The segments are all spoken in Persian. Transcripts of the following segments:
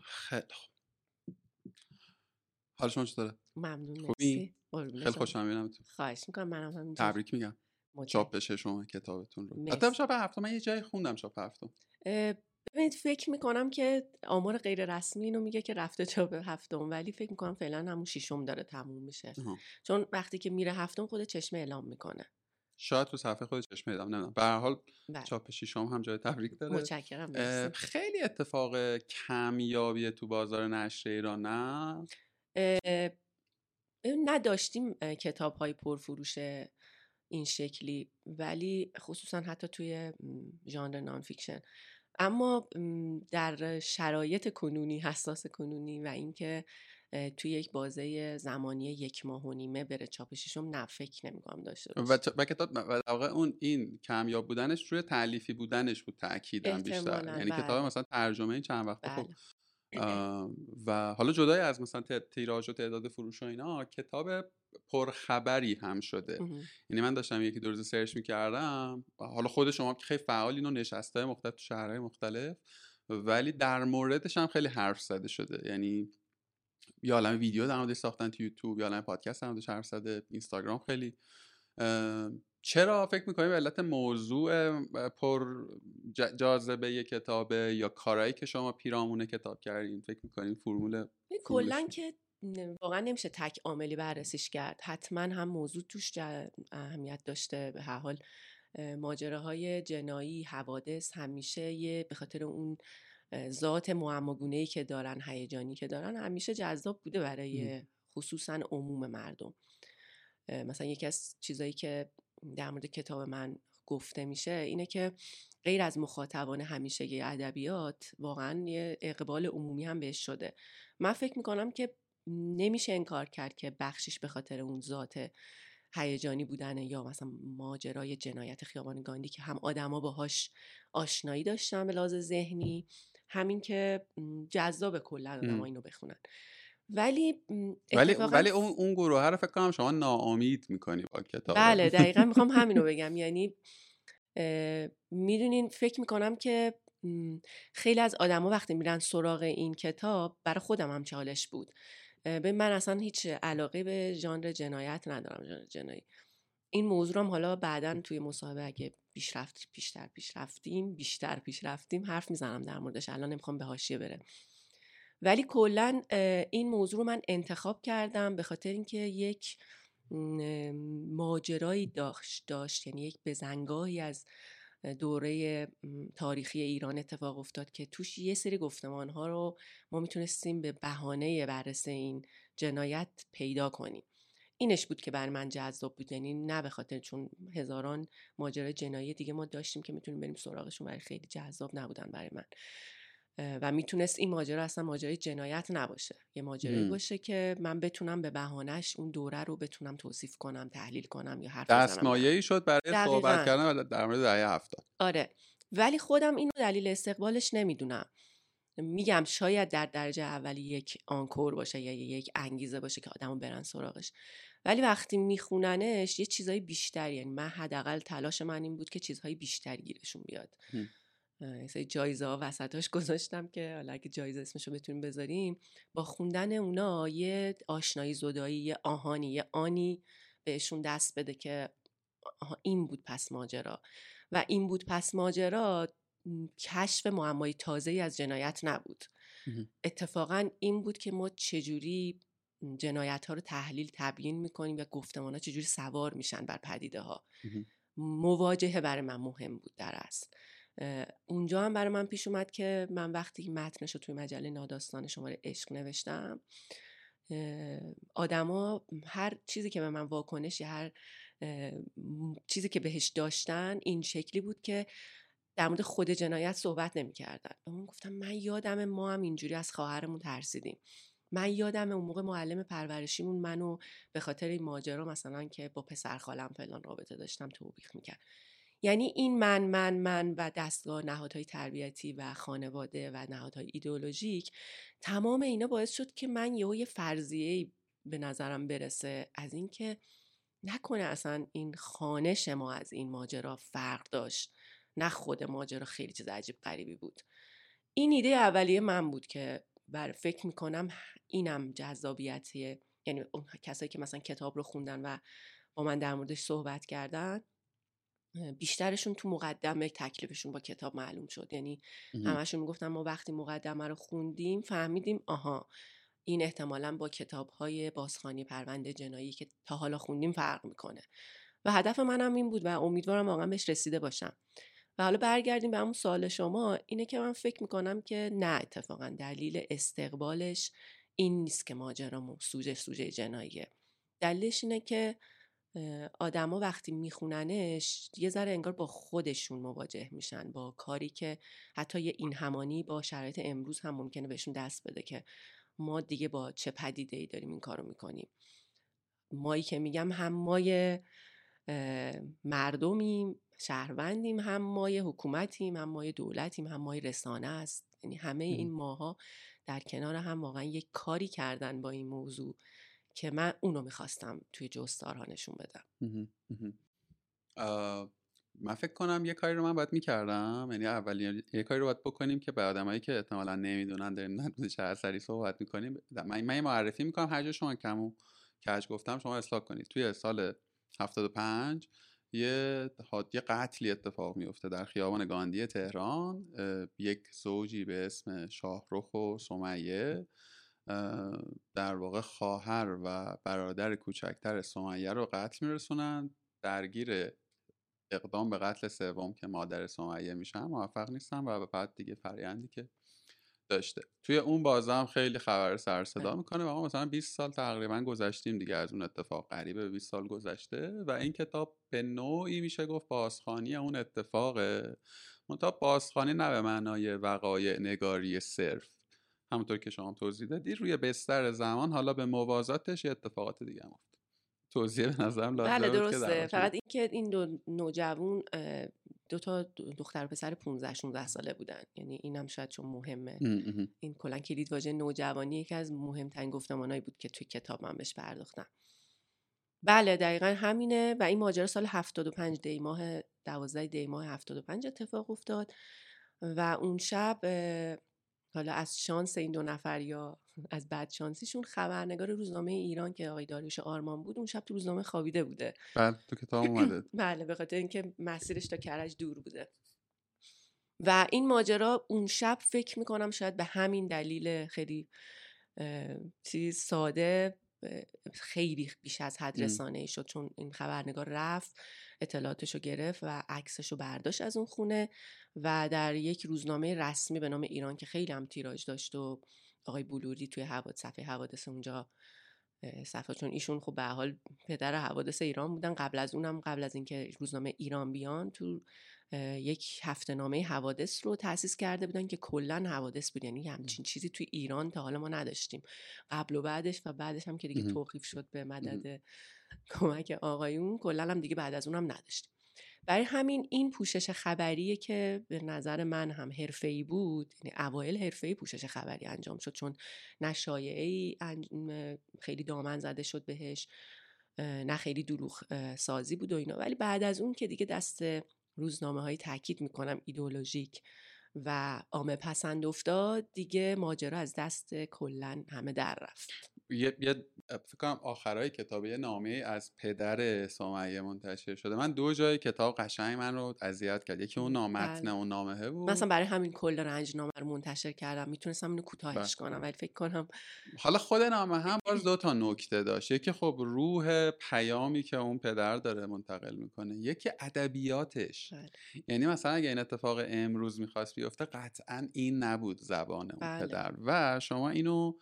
خیلی خوب حال شما چطوره ممنون خوبی؟ خیلی. خوشم می‌بینم خواهش می‌کنم منم همینجور تبریک میگم. چاپ بشه شما کتابتون رو. حتی چاپ هفتم من یه جایی خوندم چاپ هفتم ببینید فکر می‌کنم که آمار غیر رسمی اینو میگه که رفته چاپ هفتم ولی فکر می‌کنم فعلا همون ششم داره تموم میشه. چون وقتی که میره هفتم خود چشمه اعلام می‌کنه شاید تو صفحه خود چشمه ایدم نمی‌دونم. به هر حال بله. چاپ ششم هم جای تبریک داره. متشکرم. خیلی اتفاق کمیابیه تو بازار نشر ایران نه؟ نداشتیم کتاب های پرفروش این شکلی ولی خصوصا حتی توی ژانر non-fiction اما در شرایط کنونی حساس کنونی و اینکه توی یک بازه زمانی یک ماه و نیمه بره چاپ ششم نه فکر نمی‌کنم داشته باشه. و, چ- و کتاب و واقع اون این کمیاب بودنش روی تعلیفی بودنش بود تاکیدم بیشتر. یعنی کتاب بله. مثلا ترجمه این چند وقت خب بله. و حالا جدای از مثلا تیراژ و تعداد فروش و اینا کتاب پرخبری هم شده. یعنی من داشتم یکی دو روز سرچ می‌کردم. حالا خود شما که خیلی فعالین و نشسته مختلف تو شهرهای مختلف ولی در موردش هم خیلی حرف زده شده. یعنی یه عالم ویدیو در موردش ساختن تو یوتیوب یا عالم پادکست در موردش حرف زده اینستاگرام خیلی. چرا فکر می‌کنیم به علت موضوع پر جاذبه کتابه یا کارهایی که شما پیرامون کتاب کردین؟ فکر می‌کنین فرمول کلا؟ که واقعا نمیشه تک عاملی بررسیش کرد. حتما هم موضوع توش اهمیت داشته. به هر حال اه، ماجراهای جنایی حوادث همیشه یه به خاطر اون ذات معماگونه ای که دارن هیجانی که دارن همیشه جذاب بوده برای خصوصا عموم مردم. مثلا یکی از چیزایی که در مورد کتاب من گفته میشه اینه که غیر از مخاطبان همیشگی ادبیات واقعا یه اقبال عمومی هم بهش شده. من فکر می‌کنم که نمیشه انکار کرد که بخشش به خاطر اون ذات هیجانی بودن یا مثلا ماجرای جنایت خیابان گاندی که هم آدما باهاش آشنایی داشتن به لحاظ ذهنی همین که جذاب کلا م. آدما اینو بخونن. ولی ولی ولی اون اون گروه رو فکر کنم شما ناامید می‌کنی با کتاب. بله دقیقا می‌خوام همینو بگم. یعنی می‌دونین فکر می‌کنم که خیلی از آدما وقتی میرن سراغ این کتاب برای خودم هم چالش بود. ببین من اصلا هیچ علاقه به ژانر جنایت ندارم ژانر جنایی. این موضوع هم حالا بعدا توی مصاحبه اگه پیشرفت بیشتر پیش رفتیم بیشتر پیش رفتیم حرف می‌زنم در موردش الان نمی‌خوام به حاشیه بره. ولی کلا این موضوع رو من انتخاب کردم به خاطر اینکه یک ماجرایی داشت داشت. یعنی یک بزنگاهی از دوره تاریخی ایران اتفاق افتاد که توش یه سری گفتمان ها رو ما می‌تونستیم به بهانه بررسی این جنایت پیدا کنیم. اینش بود که بر من جذاب بود یعنی نه به خاطر چون هزاران ماجرای جنایی دیگه ما داشتیم که می‌تونیم بریم سراغشون ولی خیلی جذاب نبودن برای من و می‌تونست این ماجرا اصلا ماجرای جنایت نباشه یه ماجرایی. باشه که من بتونم به بهانهش اون دوره رو بتونم توصیف کنم تحلیل کنم یا حرف. دستمایه‌ای شد برای صحبت. کردن در مورد دهه هفتاد آره ولی خودم اینو دلیل استقبالش نمی‌دونم میگم شاید در درجه اولی یک آنکور باشه یا یک انگیزه باشه که آدمو برن سراغش. ولی وقتی میخوننش یه چیزای بیشتری یعنی من حداقل تلاش من این بود که چیزهای بیشتری گیرشون بیاد. سری جایزه ها وسطاش گذاشتم که حالا اگه جایزه اسمشو بتونیم بذاریم. با خوندن اونا یه آشنایی زدایی یه آهانی یه آنی بهشون دست بده که این بود پس ماجرا. و این بود پس ماجرا کشف معمای تازه از جنایت نبود. اتفاقا این بود که ما چجوری جنایت ها رو تحلیل تبیین می‌کنیم و گفتمان ها چجوری سوار میشن بر پدیده ها. مواجهه برای من مهم بود در اصل اونجا هم برای من پیش اومد که من وقتی متنش رو توی مجله ناداستان شماره عشق نوشتم آدما هر چیزی که به من واکنش یا هر چیزی که بهش داشتن این شکلی بود که در مورد خود جنایت صحبت نمی‌کردن. به من گفتم من یادم ما هم اینجوری از خواهرمون ترسیدیم. من یادم اون موقع معلم پرورشیمون منو به خاطر این ماجرا مثلا که با پسر خالم فلان رابطه داشتم توبیخ می‌کرد. یعنی این من من من و دستگاه نهادهای تربیتی و خانواده و نهادهای ایدئولوژیک تمام اینا باعث شد که من یه فرضیه به نظرم برسه از اینکه نکنه اصلا این خانش ما از این ماجرا فرق داشت. نه خود ماجرا خیلی چیز عجیب غریبی بود. این ایده اولیه من بود که بر فکر می‌کنم اینم جذابیتیه. یعنی اون کسایی که مثلا کتاب رو خوندن و با من در موردش صحبت کردن بیشترشون تو مقدمه تکلیفشون با کتاب معلوم شد. یعنی همشون می‌گفتن ما وقتی مقدمه رو خوندیم فهمیدیم آها این احتمالا با کتاب های بازخانی پرونده جنایی که تا حالا خوندیم فرق می‌کنه. و هدف منم این بود و امیدوارم واقعا بهش رسیده باشم. و حالا برگردیم به همون سوال شما. اینه که من فکر می‌کنم که نه اتفاقا دلیل استقبالش این نیست که ماجرامون سوژه سوژه جناییه. دلیلش اینه که آدما وقتی میخوننش یه ذره انگار با خودشون مواجه میشن با کاری که حتی یه این همانی با شرایط امروز هم ممکنه بهشون دست بده که ما دیگه با چه پدیده ای داریم این کارو می‌کنیم. مایی که میگم هم مای مردمیم شهروندیم هم مای حکومتیم هم مای دولتیم هم مای رسانه است. یعنی همه این ماها در کنار هم واقعا یک کاری کردن با این موضوع که من اونو می‌خواستم توی جستارها نشون بدم. من فکر کنم یه کاری رو من باید می‌کردم. یعنی اولی یه کاری رو باید بکنیم که به آدمایی که احتمالا نمی‌دونن داریم چه اثری صحبت می‌کنیم من, من معرفی می‌کنم. هر جا شما کمو کج گفتم شما اصلاح کنید. توی سال 75 یه یه قتلی اتفاق میفته در خیابان گاندی تهران یک زوجی به اسم شاهرخ و سمیه در واقع خواهر و برادر کوچکتر سمیه رو قتل میرسونن. درگیر اقدام به قتل سوم که مادر سمیه میشن موفق نیستن و بعد دیگه فرایندی که داشته. توی اون بازه هم خیلی خبر سر صدا می‌کنه و ما مثلا 20 سال تقریبا گذشتیم دیگه از اون اتفاق قریبه 20 سال گذشته و این کتاب به نوعی میشه گفت بازخانی اون اتفاقه. منتها بازخانی نه به معنای وقایع نگاری صرف. همونطور که شما توضیح دادی روی بستر زمان حالا به موازاتش یه اتفاقات دیگه هم توضیح به نظرم لازم بله درسته. فقط اینکه این دو نوجوان دو تا دختر و پسر 15 16 ساله بودن. یعنی اینم شاید چون مهمه. این کلا کلید واژه نوجوانی یکی از مهمترین گفتمانایی بود که توی کتاب من بهش پرداختم. بله دقیقا همینه و این ماجرا سال 75 دی ماه 12 دی ماه 75 اتفاق افتاد و اون شب حالا از شانس این دو نفر یا از بد شانسیشون خبرنگار روزنامه ایران که آقای داریوش آرمان بود اون شب تو روزنامه خوابیده بوده. بله تو کتاب اومده. بله به خاطر اینکه مسیرش تا کرج دور بوده. و این ماجرا اون شب فکر می‌کنم شاید به همین دلیل خیلی چیز ساده خیلی بیش از حد رسانه ای شد چون این خبرنگار رفت اطلاعاتش رو گرفت و عکسش رو برداشت از اون خونه و در یک روزنامه رسمی به نام ایران که خیلی هم تیراژ داشت و آقای بلوری توی حوادث صفحه حوادث اونجا صفحه چون ایشون خب به حال پدر حوادث ایران بودن قبل از اونم قبل از اینکه روزنامه ایران بیان تو یک هفته نامه حوادث رو تاسیس کرده بودن که کلا حوادث بود. یعنی همچین چیزی توی ایران تا حالا ما نداشتیم. قبل و بعدش و بعدش هم که دیگه توقیف شد به مدد کمک آقایون کلا هم دیگه بعد از اونم نداشتیم. برای همین این پوشش خبریه که به نظر من هم ای بود یعنی اوایل ای پوشش خبری انجام شد چون نه شایعه خیلی دامن زده شد بهش نه خیلی دروغ سازی بود و اینا. ولی بعد از اون که دیگه دست روزنامه های تاکید می‌کنم ایدولوژیک و عامه پسند افتاد دیگه ماجرا از دست کلا همه در رفت. یه, یه فکر کنم آخرای کتاب یه نامه از پدر سمیه منتشر شده من دو جای کتاب قشنگ من رو اذیت کرد یکی اون نامتنه بله. اون نامه بود مثلا برای همین کل رنج نامه رو منتشر کردم می‌تونستم اینو کوتاهش بله. کنم ولی فکر کنم حالا خود نامه هم باز دو تا نکته داشت یکی خب روح پیامی که اون پدر داره منتقل می‌کنه یکی ادبیاتش بله. یعنی مثلا اگه این اتفاق امروز می‌خواست بیفته قطعا این نبود زبان اون بله. پدر و شما اینو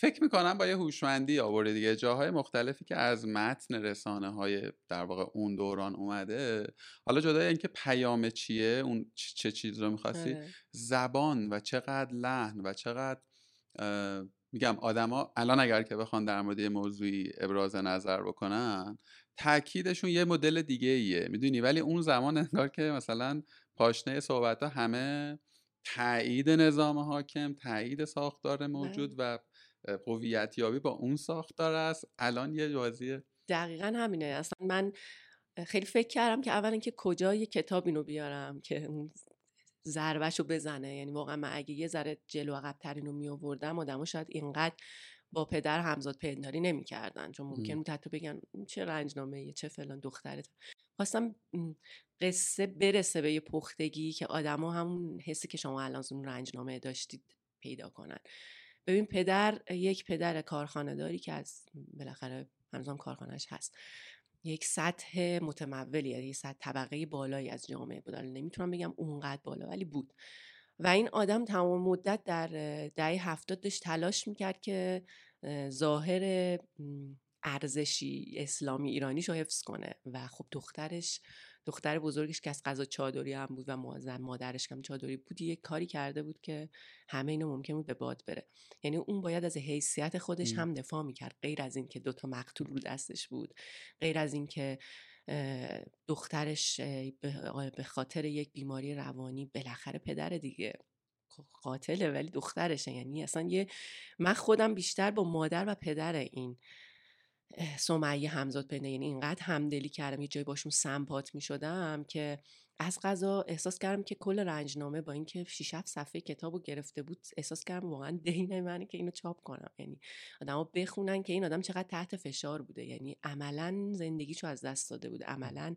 فکر می‌کنم با یه هوشمندی آورده دیگه جاهای مختلفی که از متن رسانه های در واقع اون دوران اومده حالا جدای اینکه پیام چیه اون چه چیز رو می‌خواستی آره. زبان و چقدر لحن و چقدر میگم آدما الان اگر که بخوان در مورد یه موضوعی ابراز نظر بکنن تاکیدشون یه مدل دیگه ایه می‌دونی ولی اون زمان انگار که مثلا پاشنه صحبت ها همه تایید نظام حاکم تایید ساختار موجود بله. و قویت یابی با اون ساختار است. الان یه بازی دقیقا همینه. اصلا من خیلی فکر کردم که اول اینکه کجا یه کتاب اینو بیارم که اون ضربهشو بزنه. یعنی واقعا من اگه یه ذره جلو عقب ترین رو می آوردم آدمو شاید اینقدر با پدر همزاد پنداری نمی‌کردن. چون ممکن بود حتی بگن چه رنجنامه چه فلان دخترت. خواستم قصه برسه به یه پختگی که آدما همون حسی که شما الان اون رنجنامه داشتید پیدا کنن. ببین پدر یک پدر کارخانه داری که از بالاخره هنوزم کارخانهش هست. یک سطح متمولی یعنی سطح طبقه بالایی از جامعه بود. نمی‌تونم بگم اونقدر بالا ولی بود. و این آدم تمام مدت در دهه هفتاد داشت تلاش می‌کرد که ظاهر ارزشی اسلامی ایرانیش رو حفظ کنه. و خب دخترش دختر بزرگش که از قضا چادری هم بود و مادرش هم چادری بود یک کاری کرده بود که همه اینو ممکن بود به باد بره. یعنی اون باید از حیثیت خودش هم دفاع می‌کرد. غیر از اینکه دوتا مقتول رو دستش بود غیر از اینکه دخترش به خاطر یک بیماری روانی بالاخره پدر دیگه قاتله ولی دخترشه. یعنی اصلا یه من خودم بیشتر با مادر و پدر این سمیه همزاد پنده یعنی اینقدر همدلی کردم یه جای باشون سمپات می شدم که از غذا احساس کردم که کل رنجنامه با اینکه 6 7 صفحه کتاب رو گرفته بود احساس کردم واقعا دین منه که اینو چاپ کنم. یعنی آدما بخونن که این آدم چقدر تحت فشار بوده. یعنی عملا زندگیشو از دست داده بود. عملا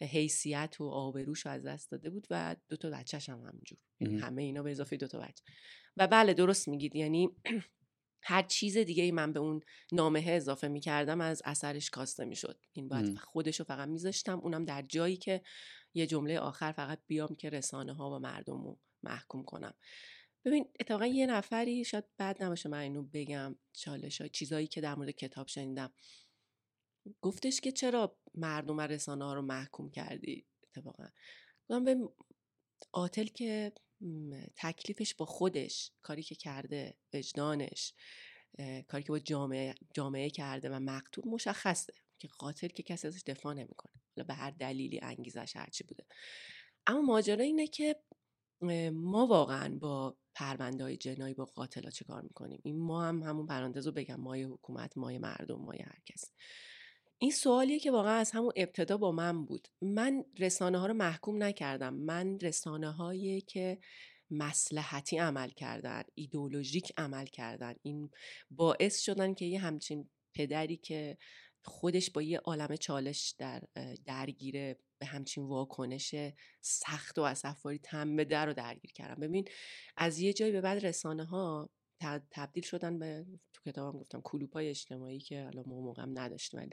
حیثیت و آبروشو از دست داده بود و دو تا بچه‌ش هم همینجور. یعنی همه اینا به اضافه دو تا بچه. و بله درست میگید. یعنی هر چیز دیگه ای من به اون نامه اضافه می کردم از اثرش کاسته می شد این باید خودشو فقط میذاشتم اونم در جایی که یه جمله آخر فقط بیام که رسانه ها و مردم رو محکوم کنم. ببین اتفاقا یه نفری شاید بد نباشه من اینو بگم چالش های چیزایی که در مورد کتاب شنیدم. گفتش که چرا مردم و رسانه ها رو محکوم کردی؟ اتفاقا. به قاتل که تکلیفش با خودش کاری که کرده وجدانش کاری که با جامعه, جامعه کرده و مقتول مشخصه که قاتل که کسی ازش دفاع نمی‌کنه. حالا به هر دلیلی انگیزش هرچی بوده. اما ماجرا اینه که ما واقعا با پرونده های جنایی با قاتلا چه کار می‌کنیم؟ این ما هم همون پرانتز رو بگم مای حکومت مای مردم مای هر کس. این سوالیه که واقعا از همون ابتدا با من بود. من رسانه ها رو محکوم نکردم. من رسانه هایی که مسلحتی عمل کردن ایدولوژیک عمل کردن این باعث شدن که یه همچین پدری که خودش با یه عالم چالش در درگیره به همچین واکنش سخت و اصفاری تم به در رو درگیر کردم. ببین از یه جایی به بعد رسانه ها تبدیل شدن به تو کتابم گفتم کلوپای اجتماعی که حالا ما موقع هم نداشتیم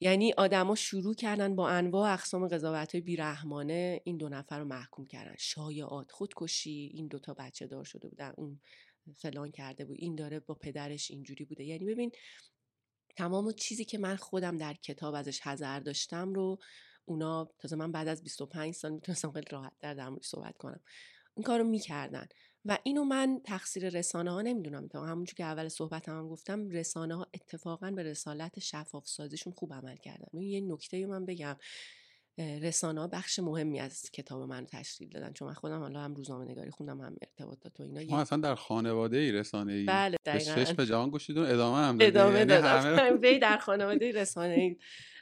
یعنی آدما شروع کردن با انواع اقسام قضاوت های بیرحمانه این دو نفر رو محکوم کردن. شایعات خودکشی این دوتا بچه دار شده بودن اون فلان کرده بود این داره با پدرش اینجوری بوده. یعنی ببین تمام چیزی که من خودم در کتاب ازش حذر داشتم رو اونا تازه من بعد از 25 سال می‌تونستم خیلی راحت در در صحبت کنم. این کارو می‌کردن. و اینو من تقصیر رسانه ها نمی‌دونم تا همونجور که اول صحبت هم گفتم رسانه ها اتفاقا به رسالت شفاف سازیشون خوب عمل کردن. یه نکته من بگم رسانه ها بخش مهمی از کتاب من تشکیل دادن. چون من خودم حالا هم روزنامه نگاری خوندم هم ارتباطات و اینا ما اصلا در خانواده ای رسانه ای بله دقیقاً به جهان گوشیدون ادامه هم ادامه یعنی دادم. در خانواده رسانه ای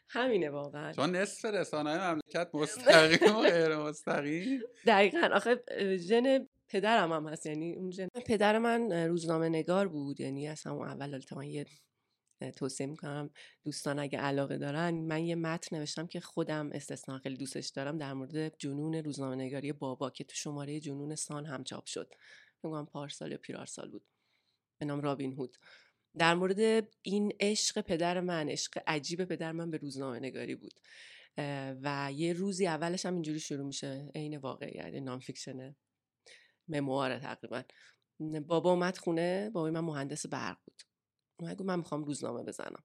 همینه واقعا. چون نصف رسانه های مملکت مستقیم و غیر مستقیم دقیقا. آخه ژن پدرم هم هست یعنی اون پدر من روزنامه نگار بود یعنی از همون اول البته یه توصیه می‌کنم دوستان اگه علاقه دارن من یه متن نوشتم که خودم استثنا خیلی دوستش دارم در مورد جنون روزنامه نگاری بابا که تو شماره جنون سان هم چاپ شد. میگم پارسال یا پیرارسال بود. به نام رابین هود. در مورد این عشق پدر من عشق عجیب پدر من به روزنامه نگاری بود. و یه روزی اولش هم اینجوری شروع میشه عین واقعیت نام فیکشنه. ممواره تقریبا. بابا اومد خونه بابای من مهندس برق بود. اومد من می‌خوام روزنامه بزنم.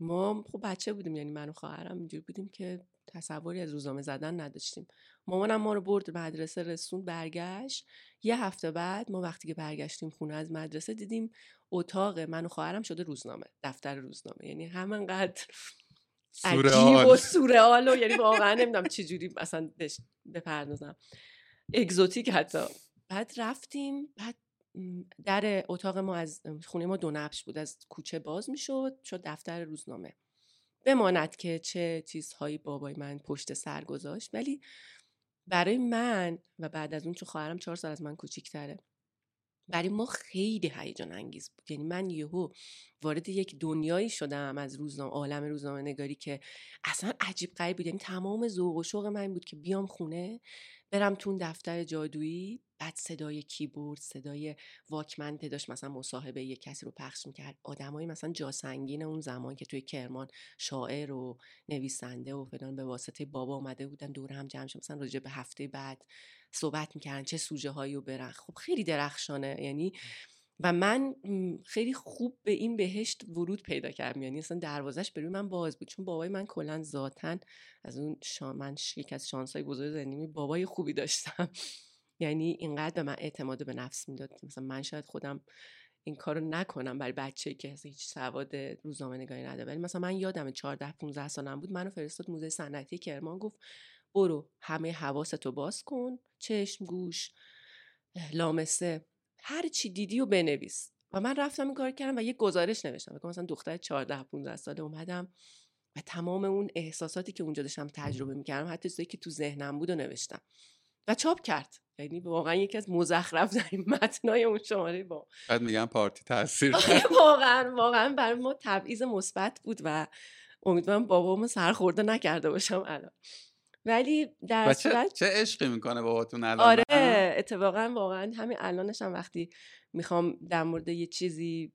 ما خب بچه بودیم یعنی من و خواهرم اینجوری بودیم که تصوری از روزنامه زدن نداشتیم. مامانم ما رو برد مدرسه رسون برگشت. یه هفته بعد ما وقتی که برگشتیم خونه از مدرسه دیدیم اتاق من و خواهرم شده روزنامه دفتر روزنامه. یعنی همانقدر عجیب و سورئال و یعنی واقعا نمی‌دونم چجوری اصلا بپردازم. اگزوتیک حتی. بعد رفتیم بعد در اتاق ما از خونه ما دو نبش بود از کوچه باز می‌شد شد دفتر روزنامه. بماند که چه چیزهایی بابای من پشت سر گذاشت ولی برای من و بعد از اون چون خواهرم چهار سال از من کوچیکتره برای ما خیلی هیجان انگیز بود. یعنی من یهو وارد یک دنیایی شدم از روزنامه عالم روزنامه نگاری که اصلا عجیب غریب بود. یعنی تمام ذوق و شوق من بود که بیام خونه. برم تو دفتر جادویی بعد صدای کیبورد صدای واکمن داشت مثلا مصاحبه یک کسی رو پخش می‌کرد آدمایی مثلا جاسنگین اون زمان که توی کرمان شاعر و نویسنده و فلان به واسطه بابا اومده بودن دور هم جمع مثلا راجع به هفته بعد صحبت می‌کردن چه سوژه هایی رو برن. خب خیلی درخشانه. یعنی و من خیلی خوب به این بهشت ورود پیدا کردم. یعنی اصلا دروازش برای من باز بود. چون بابای من کلا ذاتن از اون شان من از شانس های بزرگ زندگی بابای خوبی داشتم. یعنی اینقدر به من اعتماد به نفس می‌داد مثلا من شاید خودم این کارو نکنم برای بچه که هیچ سواد روزنامه نگاری نداره. ولی مثلا من یادم 14 15 سالم بود منو فرستاد موزه صنعتی کرمان گفت برو همه حواستو باز کن چشم گوش لامسه. هر چی دیدی و بنویس. و من رفتم این کار کردم و یه گزارش نوشتم. مثلا دختر 14 15 ساله اومدم و تمام اون احساساتی که اونجا داشتم تجربه می‌کردم حتی چیزایی که تو ذهنم بود و نوشتم. و چاپ کرد. یعنی واقعا یکی از مزخرف در متنای اون شماره با بعد میگم پارتی تاثیر واقعا واقعا برای ما تبعیض مثبت بود و امیدوارم بابامو سرخورده نکرده باشم الان. ولی در چه, صورت... چه عشقی می‌کنه باباتون الان آره اتفاقا واقعا همین الانش هم وقتی می‌خوام در مورد یه چیزی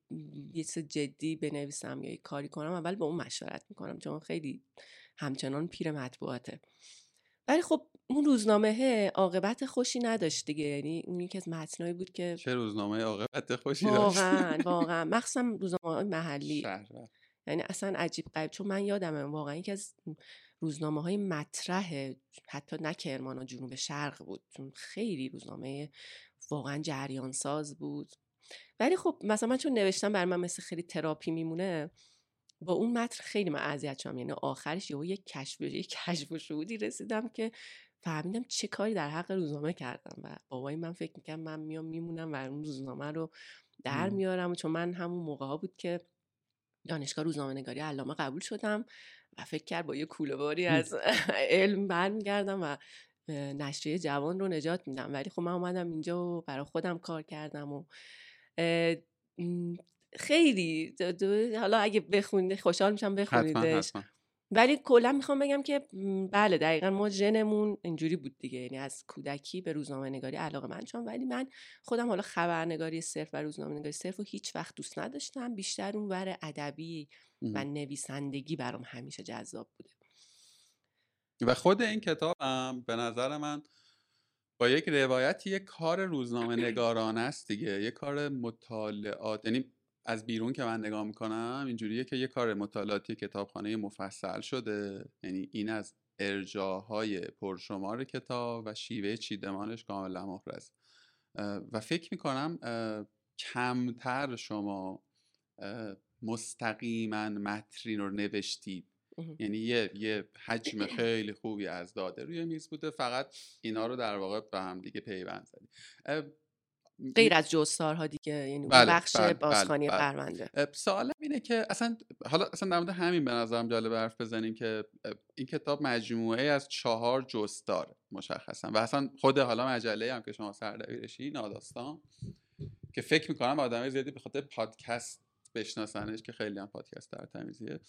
یه چیز جدی بنویسم یا یه کاری کنم اول با اون مشورت می‌کنم چون خیلی همچنان پیر مطبوعاته. ولی خب اون روزنامه عاقبت خوشی نداشت دیگه یعنی اون یکی از متنایی بود که چه روزنامه عاقبت خوشی داشت؟ واقعا واقعا. مخصوصا روزنامه محلی. یعنی اصلا عجیب غریب چون من یادمه واقعا یکی از روزنامه های مطرح حتی نه کرمان و جنوب شرق بود. چون خیلی روزنامه واقعا جریان ساز بود. ولی خب مثلا من چون نوشتم بر من مثل خیلی تراپی میمونه با اون متن خیلی من اذیت شدم. یعنی آخرش یهو یک کشف یک کشف و شهودی رسیدم که فهمیدم چه کاری در حق روزنامه کردم. و بابای من فکر می‌کنم من میام میمونم و اون روزنامه رو در میارم. چون من همون موقع ها بود که دانشگاه روزنامه نگاری علامه قبول شدم. و فکر کرد با یه کوله از علم برمیگردم و نشریه جوان رو نجات میدم. ولی خب من اومدم اینجا و برای خودم کار کردم و خیلی حالا اگه بخونید خوشحال میشم بخونیدش. ولی کلا می‌خوام بگم که بله دقیقا ما ژنمون اینجوری بود دیگه. یعنی از کودکی به روزنامه نگاری علاقه من چون ولی من خودم حالا خبرنگاری صرف و روزنامه نگاری صرف و هیچ وقت دوست نداشتم. بیشتر اون ور ادبی و نویسندگی برام همیشه جذاب بوده. و خود این کتاب هم به نظر من با یک روایت یک کار روزنامه نگارانه است دیگه. یک کار مطالعات. یعنی از بیرون که من نگاه می‌کنم اینجوریه که یه کار مطالعاتی کتابخانه مفصل شده. یعنی این از ارجاهای پرشمار کتاب و شیوه چیدمانش کاملا محرز. و فکر می‌کنم کمتر شما مستقیما مترین رو نوشتید. یعنی یه, یه حجم خیلی خوبی از داده روی میز بوده. فقط اینا رو در واقع به هم دیگه پیوند زدید غیر از جستارها دیگه یعنی بله، بخش بله، بازخانی بله، پرونده. سوالم اینه که اصلا حالا اصلا در مورد همین به نظرم جالب حرف بزنیم که این کتاب مجموعه از چهار جستار مشخصا. و اصلا خود حالا مجله هم که شما سردبیرشی ناداستان که فکر می‌کنم آدمای زیادی به خاطر پادکست بشناسنش که خیلی هم پادکست در تمیزیه.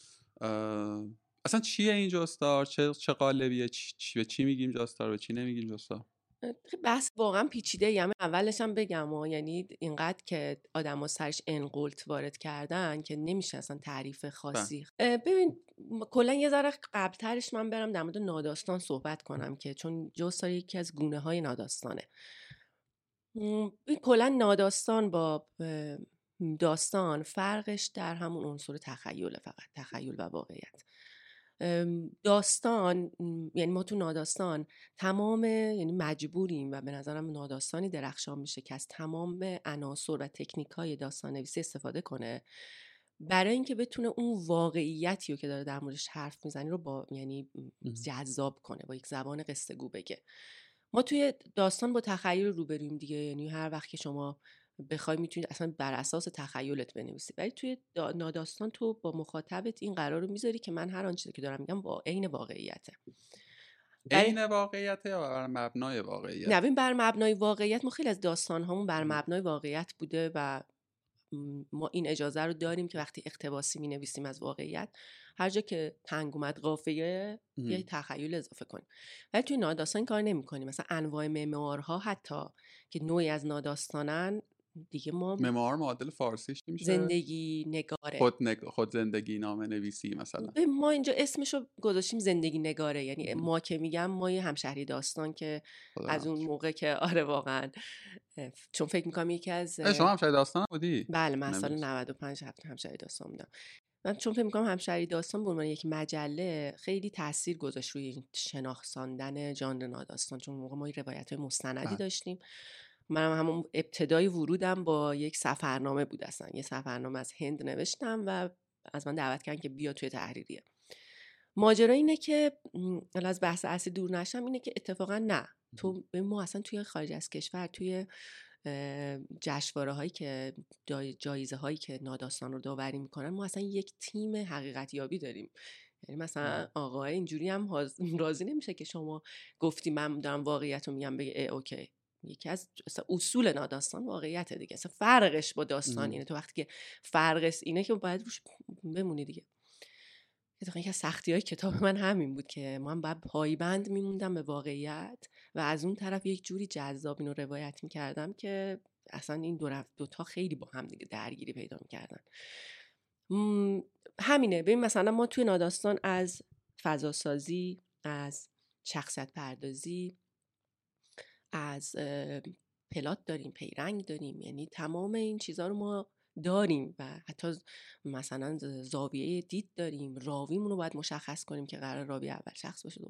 اصلا چیه این جستار چه چه قالبیه؟ چی به چی میگیم جستار به چی نمیگیم جستار بس واقعا پیچیده یعنی اولش هم بگم و یعنی اینقدر که آدما سرش انقلت وارد کردن که نمیشه اصلا تعریف خاصی. ببین کلا یه ذره قبلترش من برم در مورد ناداستان صحبت کنم که چون جستار یکی از گونه های ناداستانه کلا ناداستان با داستان فرقش در همون عنصر تخیل فقط تخیل و واقعیت. داستان یعنی ما تو ناداستان تمام یعنی مجبوریم و به نظرم ناداستانی درخشان میشه که از تمام عناصر و تکنیک های داستان نویسی استفاده کنه. برای اینکه بتونه اون واقعیتی رو که داره در موردش حرف می‌زنی رو با یعنی جذاب کنه با یک زبان قصه گو بگه. ما توی داستان با تخیل روبرویم دیگه یعنی هر وقت که شما بخوای می‌تونی اصلا بر اساس تخیلت بنویسی. ولی توی ناداستان تو با مخاطبت این قرار رو می‌ذاری که من هر آنچه که دارم میگم با عین واقعیته. عین واقعیت یا بر مبنای واقعیت؟ نه بر مبنای واقعیت ما خیلی از داستان همون بر مبنای واقعیت بوده و ما این اجازه رو داریم که وقتی اقتباسی می نویسیم از واقعیت هر جا که تنگ اومد قافیه یه تخیل اضافه کنیم. ولی توی ناداستان کار نمی کنیم مثلا انواع معمارها حتی که نوعی از ناداستانن دیگه ما معمار معادل فارسیش میشه؟ زندگی نگاره. خود, نگ... خود زندگی نامه نویسی مثلا. ما اینجا اسمشو گذاشتیم زندگی نگاره. یعنی ما که میگم ما یه همشهری داستان که از اون موقع که آره واقعا چون فکر می‌کنم یکی از شما همشهری داستان بودی؟ بله من سال 95 همشهری داستان بودم. من چون فکر می‌کنم همشهری داستان به عنوان یک مجله خیلی تاثیر گذاشت روی شناخت ژانر ناداستان. چون موقع ما روایت های مستندی بله. داشتیم. من همون ابتدای ورودم با یک سفرنامه بود اصلا. یه سفرنامه از هند نوشتم و از من دعوت کردن که بیا توی تحریریه. ماجرا اینه که از بحث اصلی دور نشم اینه که اتفاقا نه. تو ما اصلا توی خارج از کشور توی جشواره هایی که جایزه هایی که ناداستان رو داوری می‌کنن ما اصلا یک تیم حقیقت یابی داریم. یعنی مثلا آقای اینجوری هم راضی نمیشه که شما گفتی من دارم واقعیت رو میگم بگه اوکی. یکی از اصول ناداستان واقعیت دیگه. اصلا فرقش با داستان اینه. تو وقتی که فرقش اینه که باید روش بمونی دیگه. یکی از سختی های کتاب من همین بود که من باید پایبند میموندم به واقعیت و از اون طرف یک جوری جذاب اینو روایت می‌کردم که اصلا این دو دوتا خیلی با هم دیگه درگیری پیدا می‌کردن. همینه. ببین مثلا ما توی ناداستان از فضاسازی از شخصیت پردازی از پلات داریم پیرنگ داریم یعنی تمام این چیزها رو ما داریم و حتی مثلا زاویه دید داریم راویمون رو باید مشخص کنیم که قرار راوی اول شخص باشه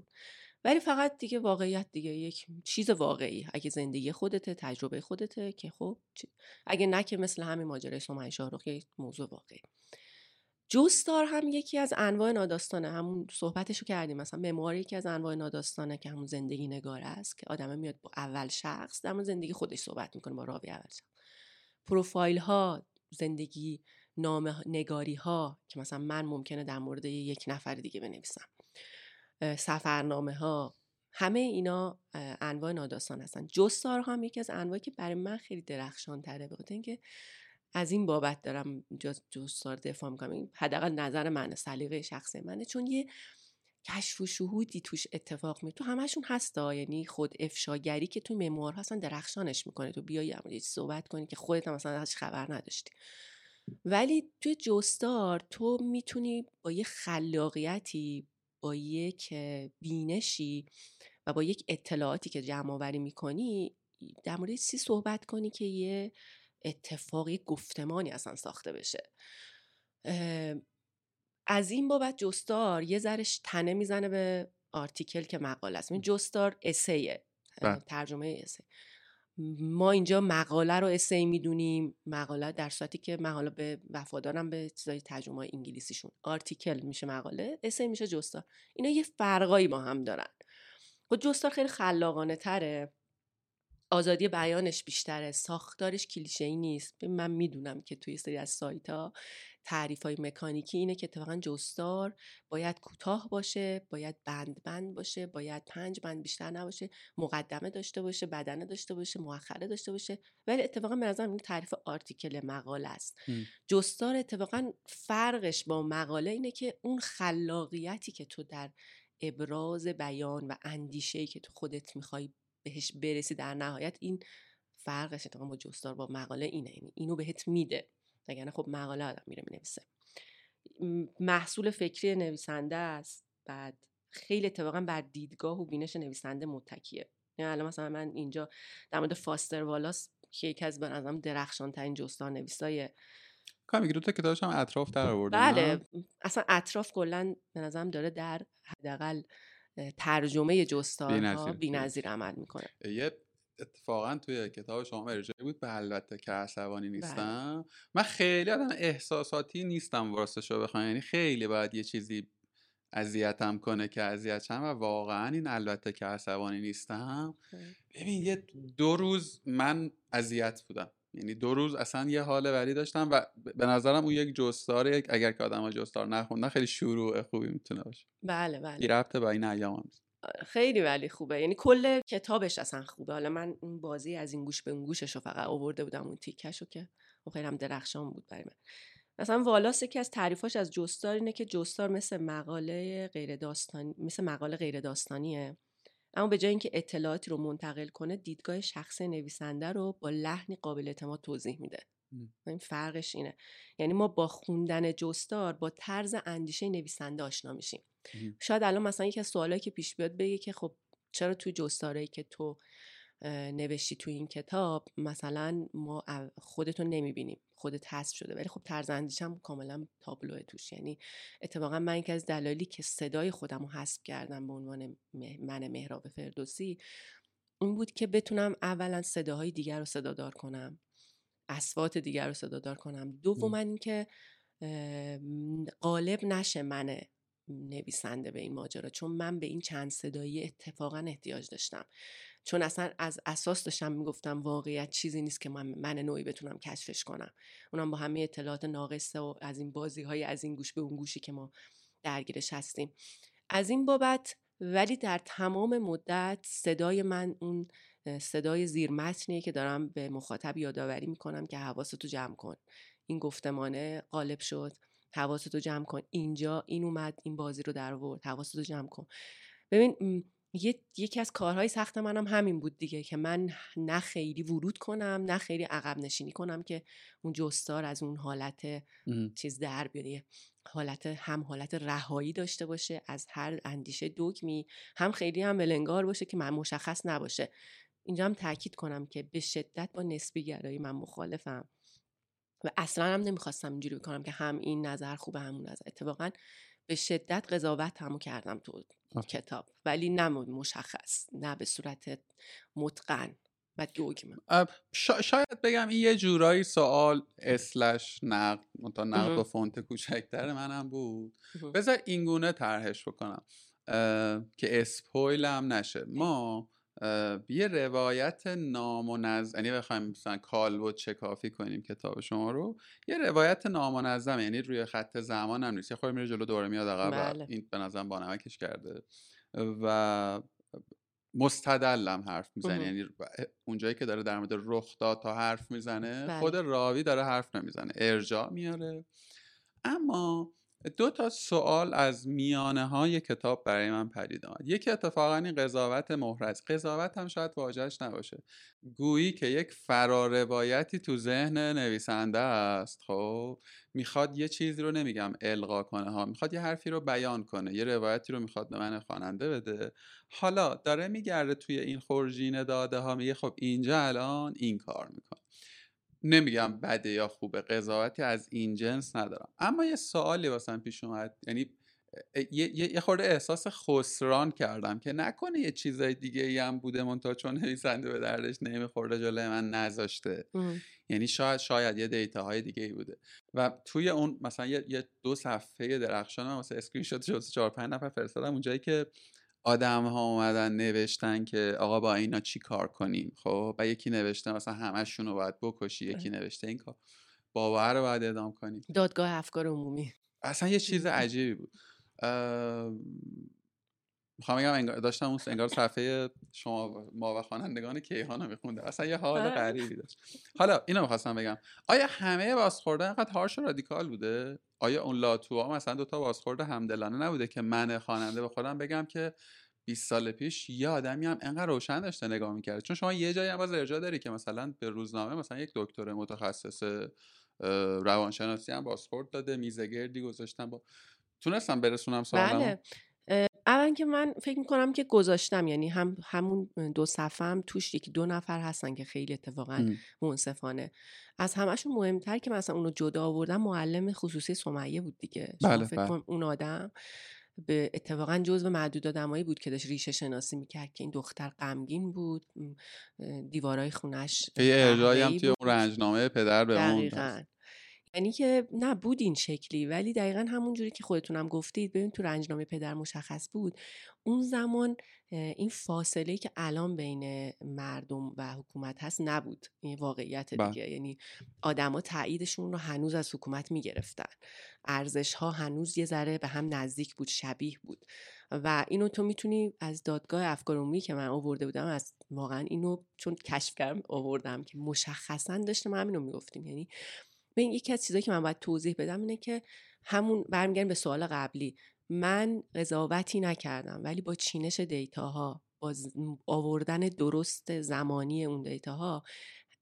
ولی فقط دیگه واقعیت دیگه یک چیز واقعی. اگه زندگی خودته تجربه خودته که خب اگه نه که مثل همین ماجرای سومن شاهرخ یک موضوع واقعی. جستار هم یکی از انواع ناداستانه. همون صحبتشو کردیم مثلا مموری یکی از انواع ناداستانه که همون زندگی نگاره است که آدم میاد با اول شخص در زندگی خودش صحبت می‌کنه با راوی اول شخص. پروفایل ها زندگی نام نگاری ها که مثلا من ممکنه در مورد یک نفر دیگه بنویسم. سفرنامه ها همه اینا انواع ناداستان هستن. جستار هم یکی از انواعی که برای من خیلی درخشان تره بخاطر اینکه از این بابت دارم جستار دفاع می‌کنم. حداقل نظر منه سلیقه شخصی منه. چون یه کشف و شهودی توش اتفاق می تو همشون هستا. یعنی خود افشاگری که تو مموار هستن درخشانش می‌کنه. تو بیایی یه صحبت کنی که خودت هم مثلا ازش خبر نداشتی. ولی توی جستار تو می‌تونی با یه خلاقیتی با یک بینشی و با یک اطلاعاتی که جمع آوری می‌کنی در مورد سی صحبت کنی که یه اتفاقی گفتمانی اصلا ساخته بشه. از این بابت جستار یه ذرش تنه می‌زنه به آرتیکل که مقاله است. جستار اسیه بله. ترجمه اسه ما اینجا مقاله رو اسی می‌دونیم. مقاله در صورتی که مقاله به وفادارم به چیزای ترجمه انگلیسیشون. آرتیکل میشه مقاله اسی میشه جستار. اینا یه فرقایی با هم دارن. خب جستار خیلی خلاقانه تره آزادی بیانش بیشتره ساختارش کلیشه ای نیست من می‌دونم که توی سری از سایت ها تعریف های مکانیکی اینه که اتفاقا جستار باید کوتاه باشه باید بند بند باشه باید پنج بند بیشتر نباشه مقدمه داشته باشه بدنه داشته باشه مؤخره داشته باشه. ولی اتفاقا به نظرم این تعریف آرتیکل مقاله است. جستار اتفاقا فرقش با مقاله اینه که اون خلاقیتی که تو در ابراز بیان و اندیشه که تو خودت می‌خوای بهش برسی در نهایت این فرقش اتفاقا با جستار با مقاله اینه یعنی اینو بهت میده. وگرنه خب مقاله آدم میره می‌نویسه. محصول فکری نویسنده است. بعد خیلی اتفاقا بر دیدگاه و بینش نویسنده متکیه. یعنی الان مثلا من اینجا در مورد فاستر والاس که یکی از به نظرم درخشان ترین جستار نویسای کامی دو تا کتابش هم اطراف در آورده بله. اصلا اطراف کلا به نظرم داره در حداقل ترجمه جستارها بی‌نظیر عمل می‌کنه. یه اتفاقا توی کتاب شما ارجاعی بود به البته که عصبانی بله. نیستم. من خیلی آدم احساساتی نیستم واسه رو بخوام. یعنی خیلی باید یه چیزی اذیتم کنه که اذیت شم و واقعا این البته که عصبانی نیستم. ببین یه دو روز من اذیت بودم. یعنی دو روز اصلا یه حال ولی داشتم و به نظرم اون یک جستاره اگر که آدم ها جستار نخوندن خیلی شروع خوبی می‌تونه باشه. بله بله. ربطه با این ایام هم خیلی ولی خوبه. یعنی کل کتابش اصلا خوبه. حالا من اون بازی از این گوش به اون گوشش رو فقط آورده بودم اون تیکش رو که خیلی هم درخشان بود برای من. مثلا والاس یکی از تعریفاش از جستار اینه که جستار مثل مقاله غیر داستانی مثل مقاله غیر داستانیه اما به جای اینکه اطلاعاتی رو منتقل کنه دیدگاه شخص نویسنده رو با لحنی قابل اعتماد توضیح میده. این فرقش اینه. یعنی ما با خوندن جستار با طرز اندیشه نویسنده آشنا میشیم. شاید الان مثلا یکی از سوالایی که پیش بیاد بگه که خب چرا توی جستارهایی که تو نوشتی تو این کتاب مثلا ما خودتو نمی‌بینیم. خودت حذف شده. ولی خب طرز اندیشم کاملا تابلو توش. یعنی اتفاقا من یکی از دلایلی که صدای خودم رو حذف کردم به عنوان من مهراب فردوسی این بود که بتونم اولا صداهای دیگر رو صدادار کنم. اسوات دیگر رو صدادار کنم. دوم اینکه غالب نشه من نویسنده به این ماجرا. چون من به این چند صدایی اتفاقا احتیاج داشتم. چون اصلا از اساس داشتم می‌گفتم واقعیت چیزی نیست که من, من نوعی بتونم کشفش کنم. اونم با همه اطلاعات ناقصه و از این بازی های از این گوش به اون گوشی که ما درگیرش هستیم. از این بابت ولی در تمام مدت صدای من اون صدای زیر متنیه که دارم به مخاطب یادآوری می‌کنم که حواستو جمع کن. این گفتمانه غالب شد. حواستو جمع کن. اینجا این اومد این بازی رو در آورد. حواستو جمع کن. ببین یکی از کارهای سخت منم همین بود دیگه که من نه خیلی ورود کنم نه خیلی عقب نشینی کنم که اون جستار از اون حالت چیز در بیاره حالت هم حالت رهایی داشته باشه از هر اندیشه دوگمی هم خیلی هم ولنگار باشه که من مشخص نباشه. اینجا هم تاکید کنم که به شدت با نسبی گرایی من مخالفم و اصلا هم نمی‌خواستم اینجوری بکنم که هم این نظر خوبه همون نظر. اتفاقا به شدت قضاوت همو کردم تو کتاب ولی نه مشخص نه به صورت متقن و دوگم شاید بگم این یه جورایی سوال اسلش نقد تا نقد و فونت کوچکتر منم بود. بذار اینگونه طرحش بکنم. که اسپویل هم نشه ما یه روایت نامنظم یعنی بخوایم مثلا کالبد چکافی کنیم کتاب شما رو یه روایت نامنظم یعنی روی خط زمان هم نیست. یه خورده میره جلو دوره میاد عقب بله. این به نظرم بانمکش کرده. و مستدلم حرف می‌زنه. یعنی اونجایی که داره در مورد رخ داد تا حرف می‌زنه بله. خود راوی داره حرف نمی‌زنه. ارجاع میاره. اما دو تا سوال از میانه های کتاب برای من پدید آمد. یکی اتفاقا این قضاوت محرز قضاوت هم شاید واجهش نباشه. گویی که یک فراروایتی تو ذهن نویسنده است خب می‌خواد یه چیزی رو نمیگم القا کنه ها می‌خواد یه حرفی رو بیان کنه یه روایتی رو می‌خواد به من خواننده بده. حالا داره میگرده توی این خورجین داده ها میگه خب اینجا الان این کار می‌کنه. نمیگم بده یا خوبه قضاوتی از این جنس ندارم. اما یه سوالی واسم پیش اومد یعنی یه, یه خورده احساس خسران کردم که نکنه یه چیزای دیگه ای هم بوده منتها چون نویسنده به دردش نمیخورده جلوی من نذاشته. یعنی شاید شاید یه data های دیگه ای بوده. و توی اون مثلا یه, دو صفحه درخشان واسه اسکرین شات جلوی 4 5 نفر فرستادم اونجایی که آدم ها اومدن نوشتن که آقا با اینا چی کار کنیم خب؟ و یکی نوشته مثلا همشون رو باید بکشی یکی. نوشته این کار. باور رو باید ادام کنیم. دادگاه افکار عمومی. اصلا یه چیز عجیبی بود. می‌خوام بگم داشتم اون انگار صفحه شما ما و خوانندگان کیهان رو میخونده اصلا یه حال آره. غریبی داشت. حالا اینو می‌خواستم بگم. آیا همه بازخورده اینقدر هارش و رادیکال بوده؟ آیا اون لاتوها مثلا دوتا بازخورده همدلانه نبوده که من خواننده به خودم بگم که 20 سال پیش یه آدمی هم انقدر روشن داشته نگاه می‌کرد؟ چون شما یه جایی هم باز ارجاع داری که مثلا به روزنامه مثلا یک دکتر متخصص روانشناسی هم بازخورد داده میزه گردی گذاشتن با تونستم برسونم سوالم بله. اول که من فکر می‌کنم که گذاشتم یعنی هم همون دو صفحه هم توش یکی دو نفر هستن که خیلی اتفاقا منصفانه. از همشون مهمتر که مثلا اونو جدا آوردم معلم خصوصی سمیه بود دیگه. بله فکر بله. اون آدم به اتفاقا جزو معدود آدمایی بود که داشت ریشه شناسی می‌کرد که این دختر غمگین بود دیوارای خونش یه ارجایی هم توی اون رنجنامه پدر به اون یعنی که نه بود این شکلی. ولی دقیقا همون جوری که خودتونم گفتید ببین تو رنجنامه پدر مشخص بود. اون زمان این فاصله که الان بین مردم و حکومت هست نبود. این واقعیت بله. دیگه. یعنی آدما تاییدشون رو هنوز از حکومت می‌گرفتن. ارزش ها هنوز یه ذره به هم نزدیک بود شبیه بود. و اینو تو می‌تونی از دادگاه افکار عمومی که من آورده بودم از واقعا اینو چون کشف کردم آوردم که مشخصا داشتم همینو می‌گفتیم. یعنی به یکی از چیزایی که من باید توضیح بدم اینه که همون برمیگردیم به سوال قبلی. من قضاوتی نکردم ولی با چینش دیتاها با آوردن درست زمانی اون دیتاها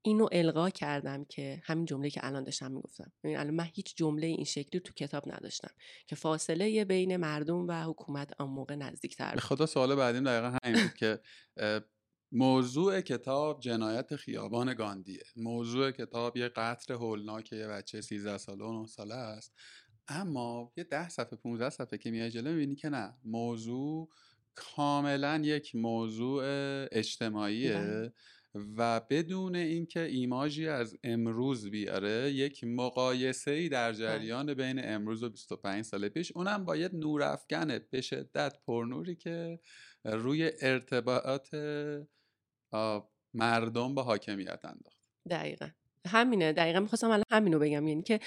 اینو القا کردم که همین جمله که الان داشتم می‌گفتم. ببین الان من هیچ جمله این شکلی تو کتاب نداشتم که فاصله بین مردم و حکومت آن موقع نزدیکتر به خدا سوال بعدیم دقیقا همین بود که موضوع کتاب جنایت خیابان گاندیه موضوع کتاب یه قطر هولناک یه بچه 13 ساله و 9 ساله است اما یه ده صفحه 15 صفحه که میای جلو می‌بینی که نه موضوع کاملا یک موضوع اجتماعیه بله. و بدون اینکه ایماژی از امروز بیاره یک مقایسه ای در بله. جریان بین امروز و 25 سال پیش اونم با یه نورافکن به شدت پرنوری که روی ارتباطات مردم با حاکمیت انداخت. دقیقا. همینه. دقیقا می‌خواستم الان همینو بگم. یعنی که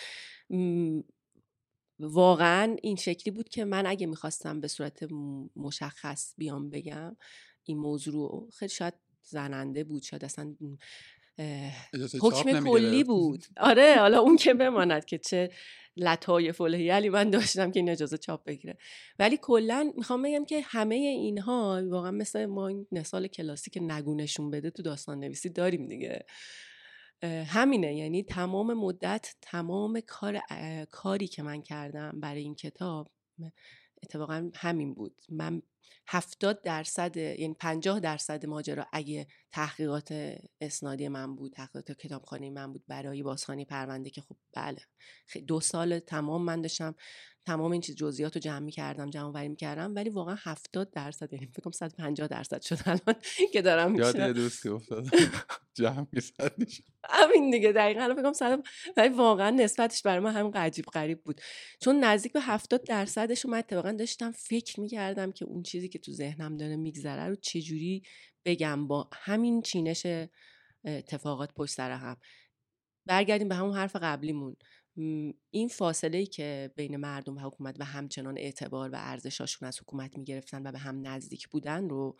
واقعا این شکلی بود که من اگه می‌خواستم به صورت مشخص بیام بگم این موضوع خیلی شاید زننده بود. شاید اصلا حکم کلی بود. آره حالا اون که بماند که چه لطایف الهیلی من داشتم که این اجازه چاپ بگیره. ولی کلا می‌خوام بگم که همه اینها واقعا مثل ما این مثال کلاسیک نگونشون بده تو داستان نویسی داریم دیگه. همینه. یعنی تمام مدت تمام کار کاری که من کردم برای این کتاب اتفاقا همین بود. من هفتاد درصد یعنی پنجاه درصد ماجرا اگه تحقیقات اسنادی من بود تحقیقات کتابخانه من بود برای بازخانی پرونده که خب بله دو سال تمام من داشتم تمام این چیز جزئیات رو جمع کردم جمع وری می‌کردم ولی واقعا هفتاد درصد یعنی فکر کنم 150 درصد شد الان که دارم یاد یه دوستی افتاد. جمع می‌زد همین دیگه دقیقا الان فکر کنم ولی واقعا نسبتش برای من هم عجیب غریب بود. چون نزدیک به هفتاد درصدش رو من اتفاقا داشتم فکر می‌کردم که اون چیزی که تو ذهنم داره میگذره رو چجوری بگم با همین چینش اتفاقات پشت سر هم. برگردیم به همون حرف قبلیمون. این فاصله ای که بین مردم و حکومت و همچنان اعتبار و ارزشاشون از حکومت می‌گرفتن و به هم نزدیک بودن رو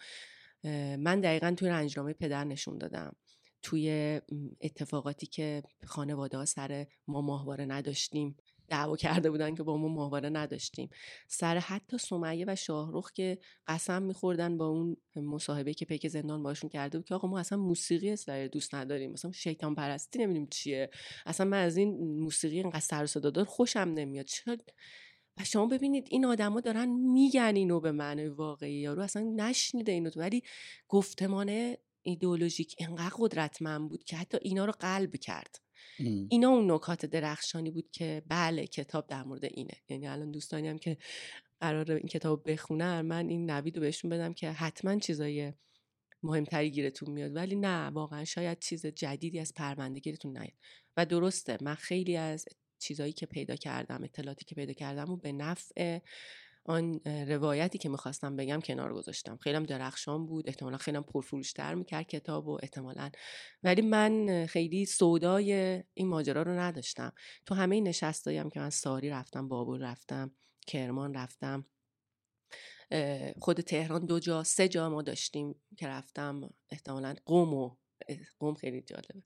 من دقیقا توی رنجنامه پدر نشون دادم. توی اتفاقاتی که خانواده ها سر ما ماهواره نداشتیم دعوا کرده بودن که با ما ماهواره نداشتیم. سر حتی سمیه و شاهروخ که قسم میخوردن با اون مصاحبه که پیک زندان باشون کرده بود که آقا ما اصلا موسیقی اسرائیل دوست نداریم مثلا شیطان پرستی نمی‌دونیم چیه. اصلا من از این موسیقی اینقدر سر صدا دار خوشم نمیاد. چرا؟ و شما ببینید این آدما دارن میگن اینو به معنی واقعی یارو اصلا نشنیده اینو ولی گفتمان ایدئولوژیک انقدر قدرتمند بود که حتی اینا رو قلب کرد. اینا اون نکات درخشانی بود که بله کتاب در مورد اینه. یعنی الان دوستانی هم که قرار این کتاب بخونن من این نوید رو بهشون بدم که حتما چیزای مهمتری گیرتون میاد. ولی نه واقعا شاید چیز جدیدی از پرونده گیرتون نیاد. و درسته من خیلی از چیزایی که پیدا کردم اطلاعاتی که پیدا کردم و به نفع آن روایتی که می‌خواستم بگم کنار گذاشتم. خیلی درخشان بود احتمالا خیلی پرفروشتر می‌کرد کتاب و احتمالا. ولی من خیلی سودای این ماجرا رو نداشتم. تو همه این نشستایی که من ساری رفتم بابل رفتم کرمان رفتم. خود تهران دو جا سه جا ما داشتیم که رفتم. احتمالا قوم و قوم خیلی جالبه.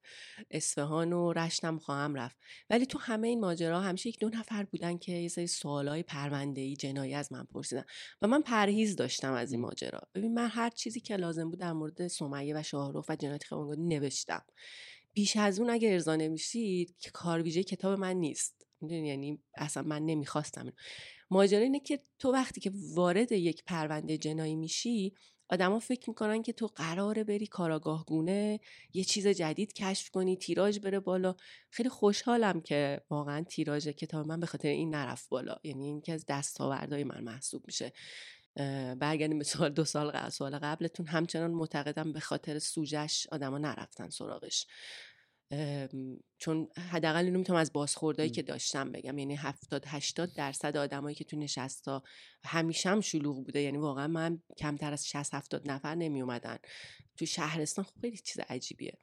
اصفهان و رشتم خواهم رفت. ولی تو همه این ماجرا همیشه یک دو نفر بودن که یه سری سوالای پرونده ای جنایی از من پرسیدن و من پرهیز داشتم از این ماجرا. ببین من هر چیزی که لازم بود در مورد سمیه و شاهرخ و جنایت خیابانگاهی نوشتم. بیش از اون اگه ارضا نمیشید که کار ویژه کتاب من نیست. یعنی اصلا من نمی‌خواستم ماجرا اینه که تو وقتی که وارد یک پرونده جنایی میشی آدما فکر می‌کنن که تو قراره بری کاراگاهگونه یه چیز جدید کشف کنی تیراژ بره بالا. خیلی خوشحالم که واقعا تیراژ کتاب من به خاطر این نرفت بالا. یعنی این که از دستاوردهای من محسوب میشه. برگردیم به سوال دو سال قبل سوال قبلتون. همچنان معتقدم به خاطر سوجش آدما نرفتن سراغش. چون حداقل اینو می‌تونم از بازخوردهایی که داشتم بگم. یعنی 70 80 درصد آدمایی که تو نشستا همیشه هم شلوغ بوده. یعنی واقعا من کمتر از 60 70 نفر نمی اومدن تو شهرستان خب خیلی چیز عجیبیه.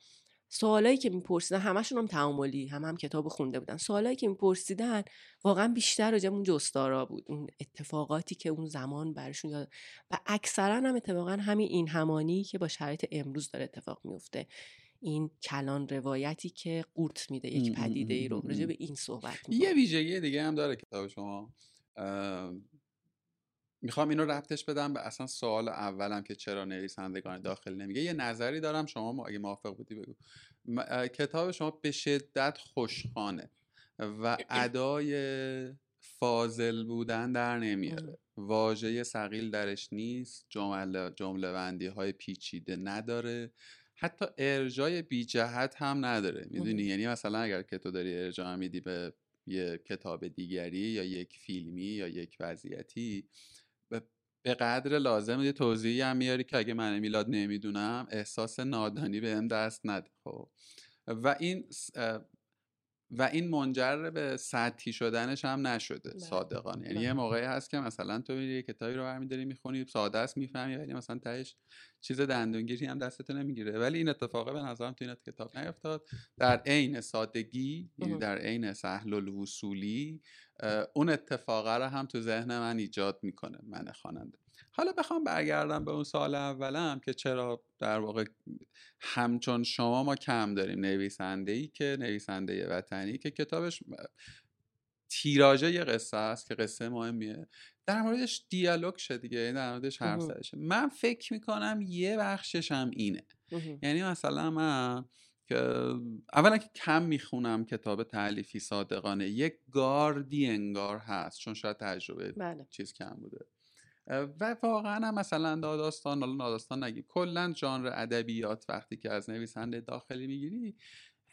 سوالایی که میپرسیدن همشون هم تعاملی هم هم کتاب خونده بودن. سوالایی که میپرسیدن واقعا بیشتر راجع اون جستارا بود. اون اتفاقاتی که اون زمان برشون یاد و اکثرا هم اتفاقا همین این همانی که با شرایط امروز داره اتفاق میفته این کلان روایتی که قورت میده یک پدیده ای رو راجع به این صحبت یه ویژگی دیگه هم داره کتاب شما. می‌خوام اینو ربطش بدم به اصلا سوال اولم که چرا نویسندگان داخل نمیگه. یه نظری دارم شما اگه موافق بودی بگو. کتاب شما به شدت خوشخانه و ادای فاضل بودن در نمیاره. واژه سقیل درش نیست جمله جمله بندی های پیچیده نداره. حتی ارجای بی جهت هم نداره می‌دونی؟ یعنی مثلا اگر که تو داری ارجاع میدی به یه کتاب دیگری یا یک فیلمی یا یک وضعیتی به قدر لازم یه توضیحی هم میاری که اگه من میلاد نمی‌دونم احساس نادانی به هم دست نده خب. و این و این منجر به سطحی شدنش هم نشده بله. صادقانه یعنی یه بله. موقعی هست که مثلا تو یه کتابی رو برمیداری می‌خونی ساده است می‌فهمی ولی مثلا تهش چیز دندونگیری هم دستت نمی‌گیره ولی این اتفاقه به نظرم تو این کتاب نیفتاد در عین سادگی یعنی در عین سهل الوصولی اون اتفاقه رو هم تو ذهن من ایجاد می‌کنه من خواننده حالا بخوام برگردم به اون سال اولم که چرا در واقع همچون شما ما کم داریم نویسنده ای که نویسنده وطنی که کتابش تیراژه یه قصه است که قصه مهمیه. در موردش دیالوگ شد دیگه یعنی در موردش حرف زده من فکر می‌کنم یه بخشش هم اینه. یعنی مثلا من که اولا که کم می‌خونم کتاب تعلیفی صادقانه یک گاردی انگار هست چون شاید تجربه بله. چیز کم بوده. و واقعا هم مثلا داداستان حالا ناداستان نگی کلا ژانر ادبیات وقتی که از نویسنده داخلی می‌گیری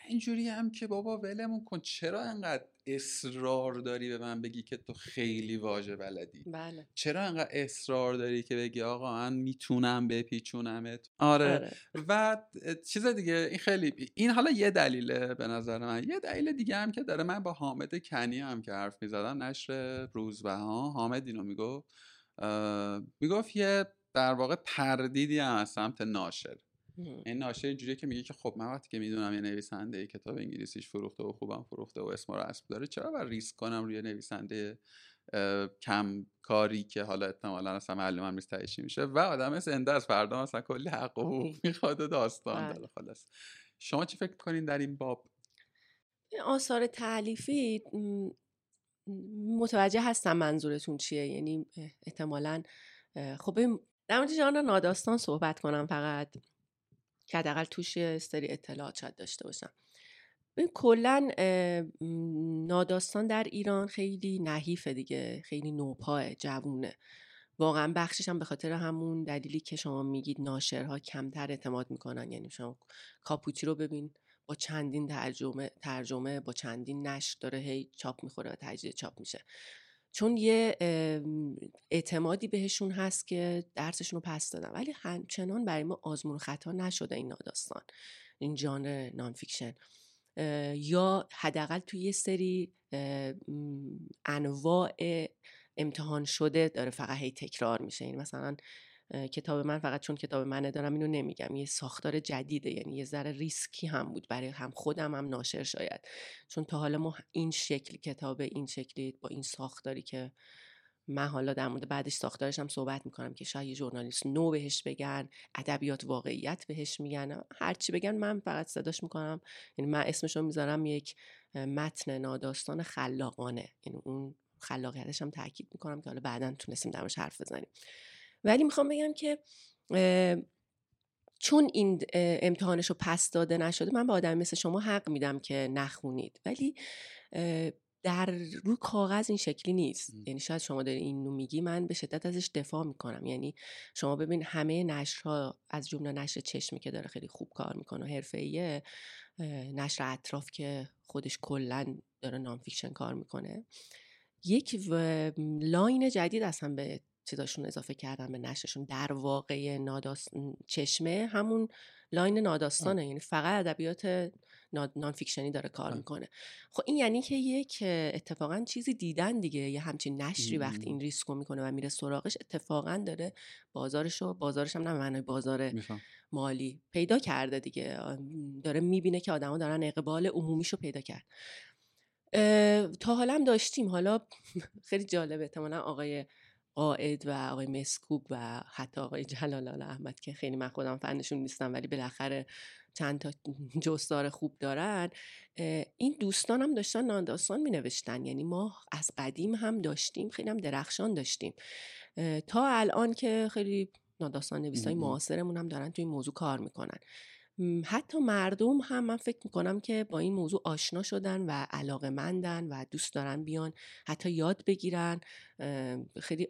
اینجوری هم که بابا ولمون کن چرا انقدر اصرار داری به من بگی که تو خیلی واژه بلدی بله. چرا انقدر اصرار داری که بگی آقا من می‌تونم بپیچونمت آره. آره. و چیز دیگه این خیلی این حالا یه دلیله به نظر من یه دلیل دیگه هم که داره من با حامد کنی هم که حرف می‌زدم نشر روزبه ها حامد اینو می‌گفت می‌گفت یه در واقع تردیدی هم از سمت ناشر. این ناشر اینجوریه که میگه که خب من وقتی که می‌دونم یه نویسنده کتاب انگلیسیش فروخته و خوبم فروخته و اسم رسم داره چرا باید ریسک کنم روی نویسنده کم کاری که حالا احتمالا اصلا معلوم هم نیست میشه؟ و آدم زنده از فردا مثلا کلی حق و حقوق می‌خواد و داستان بله. داره خلاص. شما چی فکر کنین در این باب؟ آثار تعلیفی متوجه هستم منظورتون چیه. یعنی احتمالا خب در مورد ژانر ناداستان صحبت کنم فقط. که حداقل توش سری اطلاعات شاید داشته باشم. کلا ناداستان در ایران خیلی نحیفه دیگه. خیلی نوپاه جوونه. واقعا بخشش هم به خاطر همون دلیلی که شما میگید ناشرها کمتر اعتماد می‌کنن. یعنی شما کاپوچی رو ببین. با چندین ترجمه ترجمه با چندین نشر داره هی چاپ می‌خوره و تجدید چاپ میشه. چون یه اعتمادی بهشون هست که درسشون رو پس دادن. ولی همچنان برای ما آزمون خطا نشده این ناداستان این ژانر نانفیکشن. یا حداقل توی یه سری انواع امتحان شده داره فقط هی تکرار میشه. این مثلا کتاب من فقط چون کتاب منه دارم اینو نمیگم. یه ساختار جدیده یعنی یه ذره ریسکی هم بود برای هم خودم هم ناشر شاید. چون تا حالا ما این شکل کتاب این شکلی با این ساختاری که من حالا در مورد بعدش ساختارش هم صحبت می‌کنم که شاید یه ژورنالیست نو بهش بگن ادبیات واقعیت بهش میگن هرچی بگن من فقط صداش می‌کنم. یعنی من اسمشو می‌ذارم یک متن ناداستان خلاقانه. یعنی اون خلاقیتش هم تاکید می‌کنم که حالا بعدا تونستیم درش حرف بزنیم. ولی می‌خوام بگم که چون این امتحانش رو پس داده نشده من به آدم مثل شما حق میدم که نخونید. ولی در رو کاغذ این شکلی نیست. یعنی شاید شما داری اینو میگی من به شدت ازش دفاع می‌کنم. یعنی شما ببین همه نشرها از جمله نشر چشمی که داره خیلی خوب کار می‌کنه حرفه‌ایه نشر اطراف که خودش کلا داره نانفیکشن کار می‌کنه. یک line جدید اصلا به چیزاشون اضافه کردن به نشرشون. در واقع ناداست چشمه همون line ناداستانه. یعنی فقط ادبیات non-fiction ی داره کار می‌کنه. خب این یعنی که یک اتفاقا چیزی دیدن دیگه. یه همچین نشری وقتی این ریسکو می‌کنه و میره سراغش اتفاقا داره بازارشو بازارش هم نه معنای بازار مالی پیدا کرده دیگه. داره می‌بینه که آدما دارن اقبال عمومیشو پیدا کرد. تا حالا هم داشتیم. حالا خیلی جالبه. احتمالا آقای قائد و آقای مسکوب و حتی آقای جلال احمد که خیلی من خودم فنشون نیستم ولی بالاخره چند تا جستار خوب دارن این دوستان هم داشتن نانداستان می نوشتن یعنی ما از قدیم هم داشتیم خیلی هم درخشان داشتیم. تا الان که خیلی ناداستان نویس های معاصرمون هم دارن توی این موضوع کار می‌کنن. حتی مردم هم من فکر می‌کنم که با این موضوع آشنا شدن و علاقه مندن و دوست دارن بیان حتی یاد بگیرن. خیلی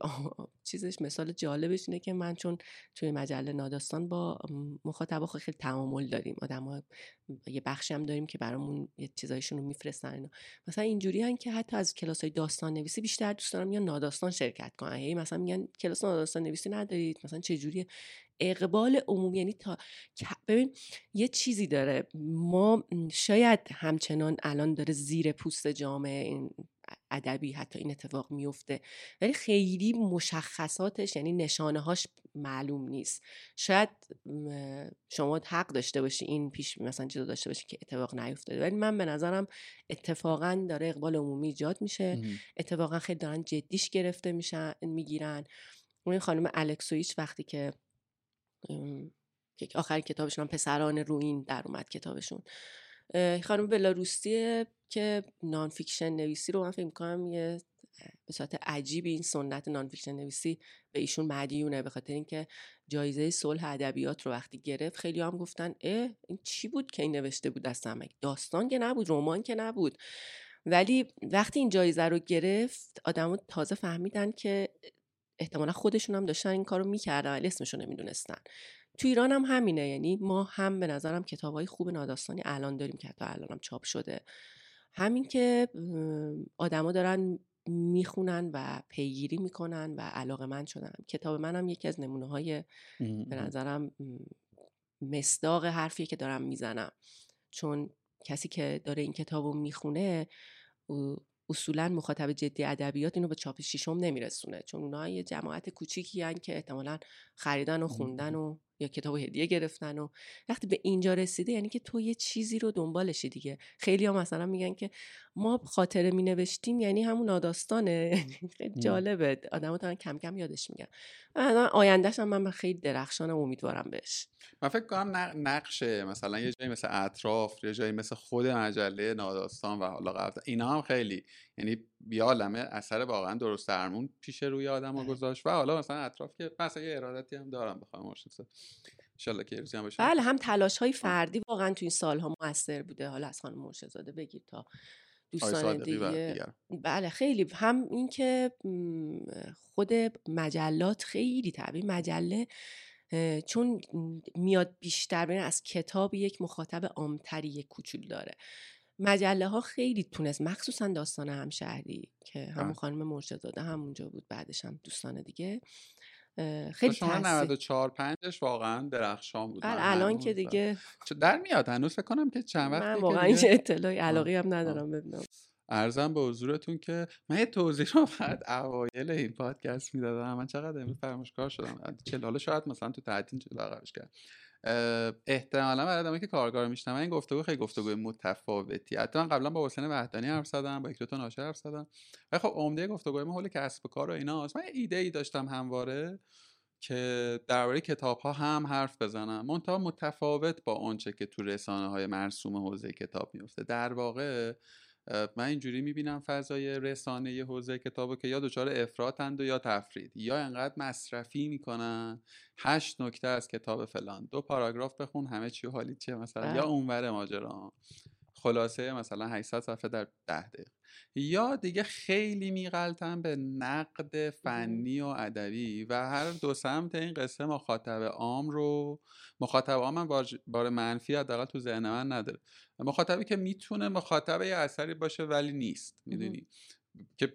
چیزش مثال جالبش اینه که من چون توی مجله ناداستان با مخاطبا خیلی تعامل داریم. آدم یه بخشی هم داریم که برامون یه چیزایشون رو میفرستن مثلا اینجوری هن که حتی از کلاس های داستان نویسی بیشتر دوست دارم یا ناداستان شرکت کنن. هی مثلا میگن کلاس ناداستان نویسی ندارید؟ مثلا چه جوری اقبال عمومی یعنی تا ببین یه چیزی داره. ما شاید همچنان الان داره زیر پوست جامعه این ادبی حتی این اتفاق میفته ولی خیلی مشخصاتش یعنی نشانه هاش معلوم نیست. شاید شما حق داشته باشی این پیش مثلا چیزا داشته باشی که اتفاق نیفتاده. ولی من به نظرم اتفاقا داره اقبال عمومی ایجاد میشه. اتفاقا خیلی دارن جدیش گرفته میشن می‌گیرن. اون خانم الکسویچ وقتی که آخرین کتابشون پسران روین در اومد کتابشون. خانم بلاروسیه که non-fiction نویسی رو من فکر می‌کنم یه به صورت عجیبی این سنت non-fiction نویسی به ایشون مدیونه به خاطر اینکه جایزه صلح ادبیات رو وقتی گرفت خیلی هم گفتن اه این چی بود که این نوشته بود دستم داستان که نبود رمان که نبود. ولی وقتی این جایزه رو گرفت آدما تازه فهمیدن که احتمالا خودشون هم داشتن این کارو می‌کردن ولی اسمشون نمی‌دونستن. تو ایران هم همینه یعنی ما هم به نظرم کتاب های خوب ناداستانی الان داریم که حتی الان هم چاپ شده. همین که آدما دارن می‌خونن و پیگیری می‌کنن و علاقه من شدن. کتاب منم یکی از نمونه های به نظرم مصداق حرفیه که دارم می‌زنم. چون کسی که داره این کتاب رو می‌خونه اصولا مخاطب جدی ادبیات اینو به چاپ ششم نمیرسونه. چون اونها یه جماعت کوچیکی که احتمالا خریدن و خوندن و یا کتاب هدیه گرفتن و وقتی به اینجا رسیده یعنی که تو یه چیزی رو دنبالشی دیگه. خیلی ها مثلا میگن که ما خاطره می نوشتیم یعنی همون ناداستانه. خیلی جالبه. آدم دارن کم کم یادش میگن. آیندهش هم من خیلی درخشان و امیدوارم بهش. من فکر کنم نقشه. مثلا یه جایی مثل اطراف یه جایی مثل خود مجله ناداستان و حالا قبل اینا هم خیلی یعنی بیالمه اثر واقعا درست درمون پیش روی آدم ها گذاشت و حالا مثلا اطراف که مثلا یه ارادتی هم دارم بخوام مرشد انشالله که هم باشه بله هم تلاش های فردی واقعا تو این سالها موثر بوده. حالا از خانم مرشدزاده بگید تا دوستان دیگه. بله خیلی. هم اینکه خود مجلات خیلی طبیعی مجله چون میاد بیشتر بین از کتاب یک مخاطب عامتری یک کوچول داره. مجله ها خیلی تونست مخصوصا داستان همشهری که همون خانم مرشدزاده همونجا بود بعدش هم دوستان دیگه خیلی شما 94 5 واقعا درخشان بود بله الان که دیگه در میاد هنوز فکر کنم که چند وقت من واقعا این اطلاعی علاقی هم ندارم ببینم. ارزم به حضورتون که من یه توضیح رو فقط اوایل این پادکست می‌دادم. من چقدر امروز فراموشکار شدم. چه حالا شاید مثلا تو تعطیل چه برقرارش کرد. احتمالا برای آدمایی که کارگار میشنم این گفتگو خیلی گفتگو متفاوتی. حتی من قبلا با حسین وحدانی حرف زدم با یک دو تا ناشر حرف زدم. ولی خب عمده گفتگوی ما حول کسب و کار و ایناست. من ایده ای داشتم همواره که درباره کتاب ها هم حرف بزنم. منتها متفاوت با آنچه که تو رسانه های مرسوم حوزه کتاب میفته در واقع من اینجوری می‌بینم فضای رسانه حوزه کتابو که یا دچار افراطند و یا تفرید. یا انقدر مصرفی می‌کنن. هشت نکته از کتاب فلان. دو پاراگراف بخون همه چی حالی چیه مثلا؟ یا اونور ماجرا. خلاصه مثلا 800 صفحه در 10 دقیقه. یا دیگه خیلی میغلطن به نقد فنی و ادبی و هر دو سمت این قصه مخاطب عام رو مخاطب عام هم بار منفی حداقل تو ذهن من نداره. مخاطبی که می‌تونه مخاطب یه اثری باشه ولی نیست می‌دونی؟ که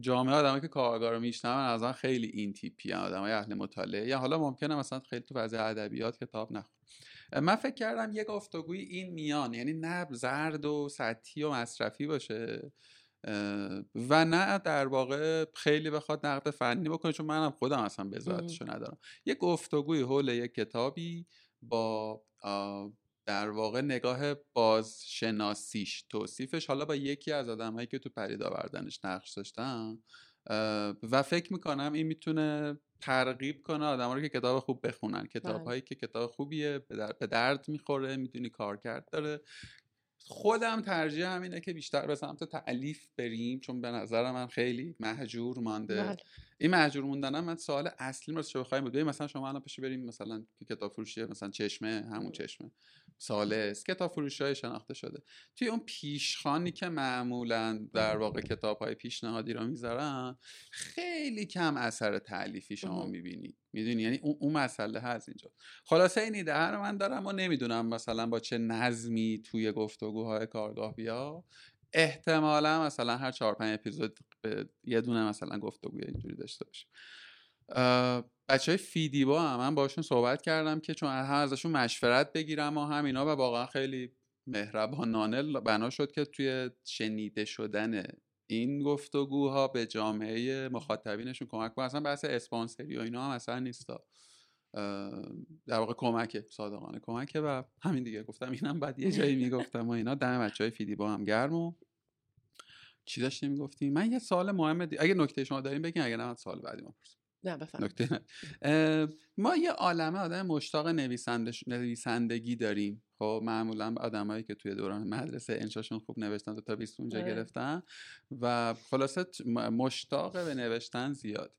جامعه آدمایی که کارگار رو میشنون از آن خیلی این تیپی آدمای اهل مطالعه. یا حالا ممکنه مثلا خیلی تو فضای ادبیات کتاب نخون من فکر کردم یه گفتگوی این میان یعنی نه زرد و سطحی و مصرفی باشه و نه در واقع خیلی بخواد نقد فنی بکنه چون منم خودم اصلا بذاتشو ندارم. یه گفتگوی حول یک کتابی با در واقع نگاه بازشناسیش توصیفش حالا با یکی از آدمهایی که تو پرید آوردنش نقش داشتم و فکر می‌کنم این می‌تونه ترغیب کنه آدم رو که کتاب خوب بخونن. کتاب هایی که کتاب خوبیه به درد می‌خوره می‌دونی کارکرد داره. خودم ترجیح همینه که بیشتر به سمت تعلیف بریم چون به نظر من خیلی محجور مانده. بله. این محجور موندنم من سوال اصلی رو چه بخوایم بود. مثلا شما الان پیش بریم مثلا کتاب فروشی مثلا چشمه همون چشمه. سالس کتاب فروشی های شناخته شده. توی اون پیشخانی که معمولا در واقع کتاب های پیشنهادی رو می‌ذارن خیلی کم اثر تعلیفی شما می‌بینی. می‌دونی؟ یعنی اون, مسئله هست اینجا. خلاصه این ایده رو من دارم و نمی‌دونم مثلا با چه نظمی توی گفتگوهای کارگاه بیا. احتمالا مثلا هر چهار پنج اپیزود یه دونه مثلا گفتگوی اینجوری داشته باشیم بچه های فیدیبا هم من باشون صحبت کردم که چون هم ازشون مشورت بگیرم و هم اینا و واقعا خیلی مهربانانه بنا شد که توی شنیده شدن این گفتگوها به جامعه مخاطبینشون کمک کنه اصلا بحث اسپانسری و اینا هم اصلا نیستا در واقع کمکه صادقانه کمکه و همین دیگه. گفتم اینم بعد یه جایی می‌گفتم و اینا. دم بچه های فیدی با هم گرم و چی داشتیم می‌گفتیم؟ من یه سوال مهم دی... اگه نکته شما داریم بگین اگه نه سوال بعدی ما نه ما یه عالمه آدم مشتاق نویسنده نویسندگی داریم. خب معمولا آدمایی که توی دوران مدرسه انشاشون خوب نوشتن تا 20 اونجا آره. گرفتن و خلاصه مشتاق به نوشتن زیاد.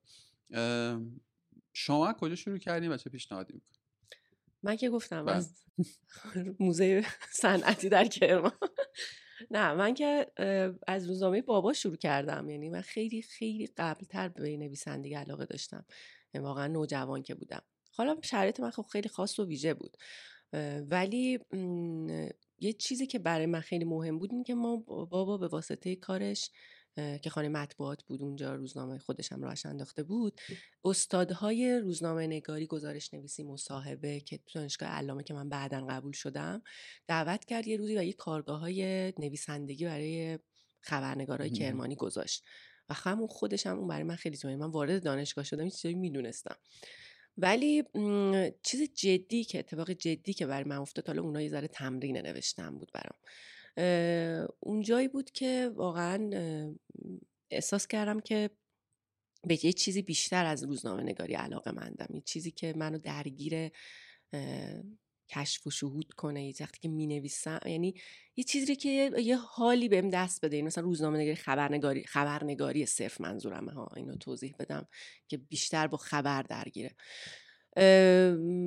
شما کجا شروع کردیم و چه پیشنهادی می‌کنید من که گفتم بله. از موزه صنعتی در کرمان. نه من که از روزنامه بابا شروع کردم. یعنی من خیلی خیلی قبلتر به نویسندگی علاقه داشتم. واقعا نوجوان که بودم. حالا شرایط من خب خیلی خاص و ویژه بود. ولی یه چیزی که برای من خیلی مهم بود این که ما بابا به واسطه کارش که خانه مطبوعات بود اونجا روزنامه خودش هم راش انداخته بود استادهای روزنامه نگاری گزارش نویسی مصاحبه که تو دانشگاه علامه که من بعدا قبول شدم دعوت کرد یه روزی و یه کارگاه های نویسندگی برای خبرنگارای کرمانی گذاشت. و همون خودش هم اون برای من خیلی جالب. من وارد دانشگاه شدم این چیزایی می‌دونستم. ولی چیز جدی که اتفاق جدی که برای من افتاد حالا اونها یه ذره تمرین نوشتم بود برام. اونجایی بود که واقعا احساس کردم که به یه چیزی بیشتر از روزنامه نگاری علاقه مندم. یه چیزی که منو درگیر کشف و شهود کنه. یه وقتی که می نویسم یعنی یه چیزی که یه حالی بهم دست بده. مثلا روزنامه نگاری خبرنگاری خبرنگاری صرف منظورمه ها. اینو توضیح بدم که بیشتر با خبر درگیره.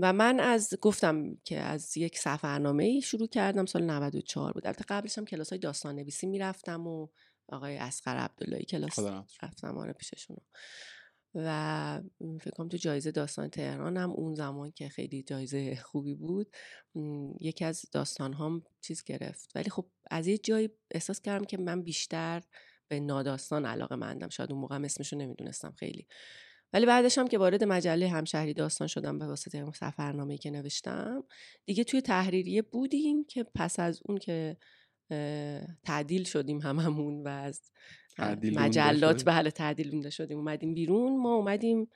و من از گفتم که از یک سفرنامه ای شروع کردم سال 94 بود. البته قبلش هم کلاس های داستان نویسی می‌رفتم و آقای اسقر عبداللهی کلاس رفتم آره پیششون و فکر کنم تو جایزه داستان تهران هم اون زمان که خیلی جایزه خوبی بود یکی از داستان هم چیز گرفت. ولی خب از یه جایی احساس کردم که من بیشتر به ناداستان علاقه مندم. شاید اون موقع اسمشو نمی‌دونستم خیلی. ولی بعدش هم که وارد مجله همشهری داستان شدم به واسطه سفرنامه‌ای که نوشتم دیگه توی تحریریه بودیم که پس از اون که تعدیل شدیم هممون و از مجلات بله تعدیل مونده شدیم اومدیم بیرون ما اومدیم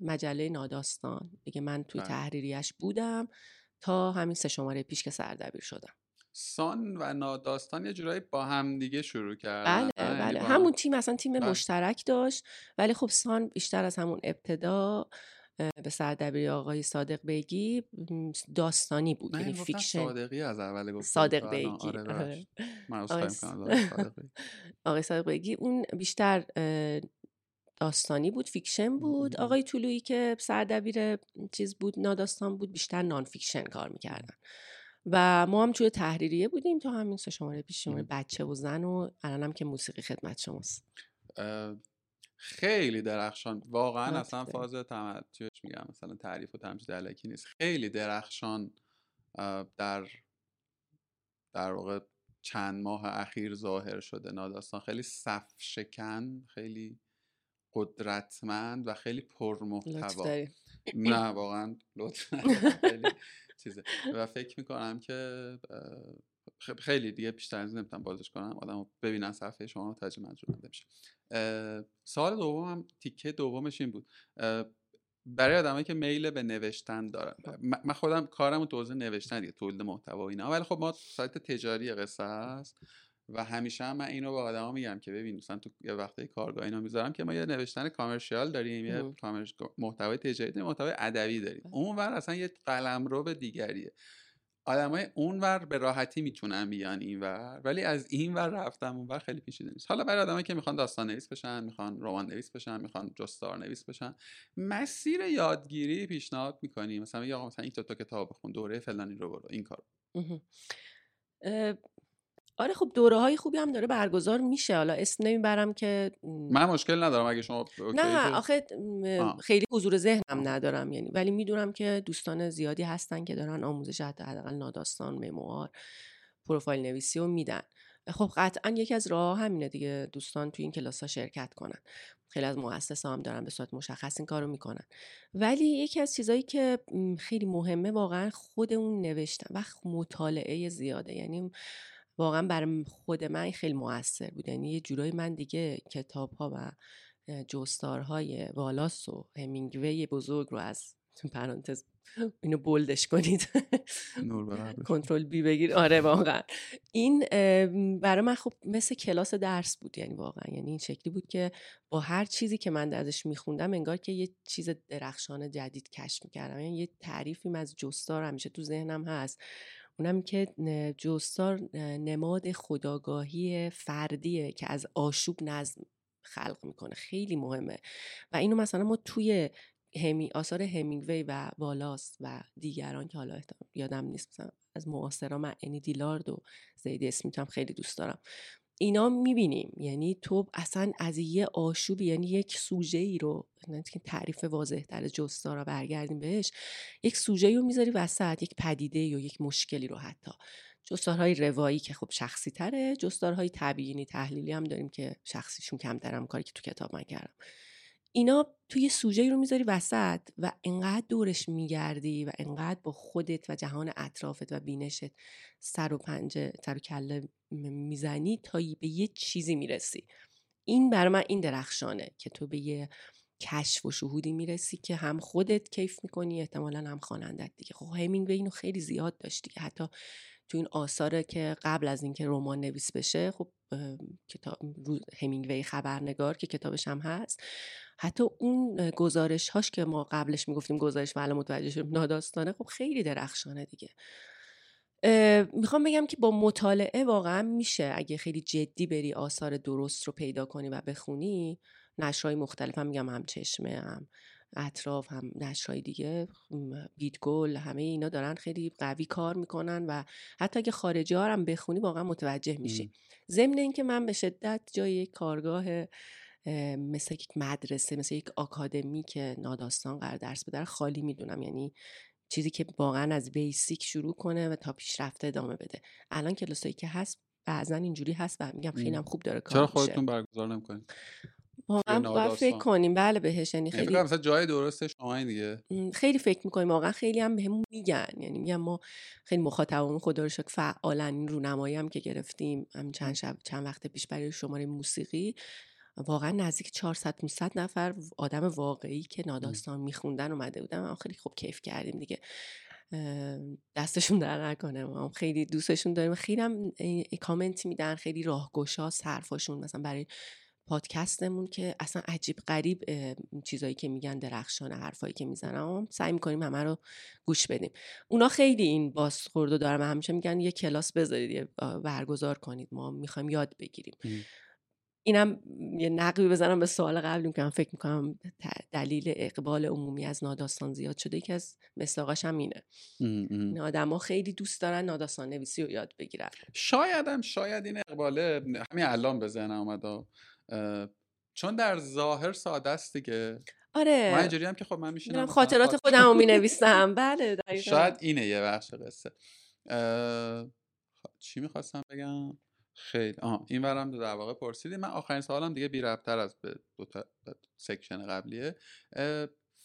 مجله ناداستان. دیگه من توی بله. تحریریش بودم تا همین سه شماره پیش که سردبیر شدم. سان و ناداستان یه جورایی با هم دیگه شروع کردن بله یعنی بله. همون تیم اصلا تیم بله. مشترک داشت ولی خب سان بیشتر از همون ابتدا به سردبیری آقای صادق بیگی داستانی بود. یعنی fiction صادقی از اول گفت صادق بیگی. آره آره. آقای صادق بیگی. اون بیشتر داستانی بود fiction بود. آقای طلوعی که سردبیر چیز بود ناداستان بود بیشتر نان فیکشن کار می‌کردن. و ما هم توی تحریریه بودیم تا همین سه شماره پیش شماره بچه و زن و الانم که موسیقی خدمت شماست. خیلی درخشان واقعا اصلا فاز تمتیش میگم مثلا تعریف و تمجید علکی نیست. خیلی درخشان در در واقع چند ماه اخیر ظاهر شده ناداستان. خیلی صف شکن خیلی قدرتمند و خیلی پرمحتوا. نه واقعا لطف چیزه. و فکر می‌کنم که خیلی دیگه بیشتر از نمی‌تونم بازش کنم. آدم ببینن صفحه شما ترجمه منظور بشه سال دومم تیکه دومش این بود. برای آدمایی که میل به نوشتن دارن. من خودم کارم تو نوشتن دیگه تولید محتوا اینا. ولی خب ما سایت تجاری قصه هست و همیشه هم من اینو به آدما میگم که ببین مثلا تو یه وقتی کارگاه اینا می‌ذارم که ما یه نوشتن کامرشیال داریم یه محتوای تجاری داریم محتوای ادبی داریم. اون ور اصلا یه قلمرو دیگریه. آدمای اونور به راحتی می‌تونن بیان اینور ولی از این ور رفتم اونور خیلی پیچیده نیست. حالا برای آدمایی که می‌خوان داستان نویس بشن می‌خوان رمان نویس بشن می‌خوان جستار نویس بشن مسیر یادگیری پیشنهاد می‌کنیم مثلا یا مثلا این تو کتاب بخون دوره فلانی رو برو این کارو. آره خب دوره های خوبی هم داره برگزار میشه. حالا اسم نمی‌برم که من مشکل ندارم اگه شما نه آخه خیلی حضور ذهنم ندارم یعنی ولی می‌دونم که دوستان زیادی هستن که دارن آموزش حتی حداقل ناداستان مموار پروفایل نویسی رو میدن. خب قطعا یکی از راه همینه دیگه دوستان توی این کلاس ها شرکت کنن. خیلی از مؤسسه هم دارن به صورت مشخص این کارو می‌کنن. ولی یکی از چیزایی که خیلی مهمه واقعا خود اون نوشتن و مطالعه زیاده. یعنی واقعا برای خود من خیلی موثر بود. یعنی یه جورایی من دیگه کتاب ها و جستارهای والاس و همینگوی بزرگ رو از پرانتز اینو بولدش کنید. کنترل بی بگیر. آره واقعا. این برای من خب مثل کلاس درس بود. یعنی واقعا. یعنی این شکلی بود که با هر چیزی که من ازش میخوندم انگار که یه چیز درخشان جدید کشف می‌کردم. یعنی یه تعریفی از جستار همیشه تو ذهنم هست. اونم که جستار نماد خداگاهی فردیه که از آشوب نظم خلق می‌کنه. خیلی مهمه. و اینو مثلا ما توی همی آثار همینگوی و والاس و دیگران که حالا یادم نیست مثلا از معاصرا من انی دیلارد و زید اسمیت هم خیلی دوست دارم. اینا می‌بینیم. یعنی تو اصلا از یه آشوبی یعنی یک سوژه ای رو که تعریف واضح تر جستا رو برگردیم بهش یک سوژه رو می‌ذاری وسط یک پدیده یا یک مشکلی رو حتی. جستارهای روایی که خب شخصی تره جستارهای تبیینی تحلیلی هم داریم که شخصیشون کمترم کاری که تو کتاب من کردم. اینا توی سوژه رو می‌ذاری وسط و انقدر دورش میگردی و انقدر با خودت و جهان اطرافت و بینشت سر و پنجه سر و کله می‌زنی تا به یه چیزی می‌رسی. این برای من این درخشانه که تو به یه کشف و شهودی می‌رسی که هم خودت کیف می‌کنی احتمالا هم خوانندت دیگه. خب همین به اینو خیلی زیاد داشتی که حتی تو این آثاره که قبل از اینکه رمان نویس بشه خب کتاب همینگوی خبرنگار که کتابش هم هست حتی اون گزارش هاش که ما قبلش می‌گفتیم گزارش معلوم متوجه شدیم ناداستانه خب خیلی درخشانه دیگه. می‌خوام بگم که با مطالعه واقعا میشه. اگه خیلی جدی بری آثار درست رو پیدا کنی و بخونی نشرهای مختلف هم میگم هم چشمه هم اطراف هم نشرهای دیگه بیتگل همه اینا دارن خیلی قوی کار می‌کنن و حتی اگه خارجی ها هم بخونی واقعا متوجه میشی. ضمن اینکه من به شدت جای کارگاه مثل یک مدرسه مثل یک آکادمی که ناداستان قرار درس بده خالی می‌دونم. یعنی چیزی که واقعا از بیسیک شروع کنه و تا پیشرفته ادامه بده. الان کلاسایی که هست بعضا اینجوری هست و میگم خیلی هم خوب داره کار چرا خودتون برگزار نمی‌کنید؟ واقعا باید فکر کنیم. بله بهش. یعنی, یعنی خیلی مثلا جای درسته شما دیگه. خیلی فکر می‌کنیم. واقعا خیلی هم بهمون میگن. یعنی میگم ما خیلی مخاطبمون خدا رو شکر فعالن این رونمایی هم که گرفتیم هم چند شب چند وقت پیش برای شماره موسیقی واقعا نزدیک 400 500 نفر آدم واقعی که ناداستان میخوندن اومده بودن ما خیلی خوب کیف کردیم دیگه. دستشون در نکنه. ما خیلی دوستشون داریم خیلی هم کامنت میدن خیلی راهگشا حرفاشون. مثلا برای پادکستمون که اصلا عجیب غریب چیزایی که میگن درخشان حرفایی که می‌زنم سعی می‌کنیم همه رو گوش بدیم. اونا خیلی این بازخوردو دارم همیشه میگن یه کلاس بذارید برگزار کنید. ما می‌خوایم یاد بگیریم. اینم یه نقبی بزنم به سوال قبلی که من فکر می‌کنم دلیل اقبال عمومی از ناداستان زیاد شده که از مساقاش هم اینه. این آدم ها خیلی دوست دارن ناداستان نویسی رو یاد بگیرن. شاید هم شاید این اقباله همین الان به ذهنم اومد چون در ظاهر ساده است دیگه. آره. من اینجوری هم که خب من میشینم خاطرات خودم رو می‌نویسم. بله دقیقا. شاید اینه یه بخش قصه. چی می‌خواستم بگم؟ خیلی. آها این ورم در واقع پرسیدی. من آخرین سوالم دیگه بی ربطتر از به دو تا سکشن قبلیه.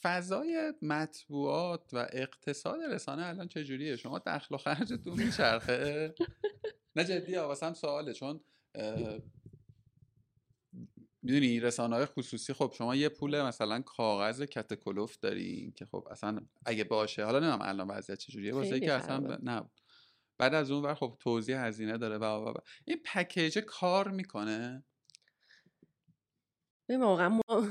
فضای مطبوعات و اقتصاد رسانه الان چجوریه؟ شما دخل و خرجتون میچرخه؟ نه جدی واسم سواله. چون می‌دونی رسانه های خصوصی خب شما یه پول مثلا کاغذ کت کلوف دارین که خب اصلا اگه باشه. حالا نمی‌دونم الان وضعیت چجوریه. واسه که اصلا نه بعد از اون ور خب توضیح هزینه داره و. این پکیج کار می‌کنه؟ به واقعا ما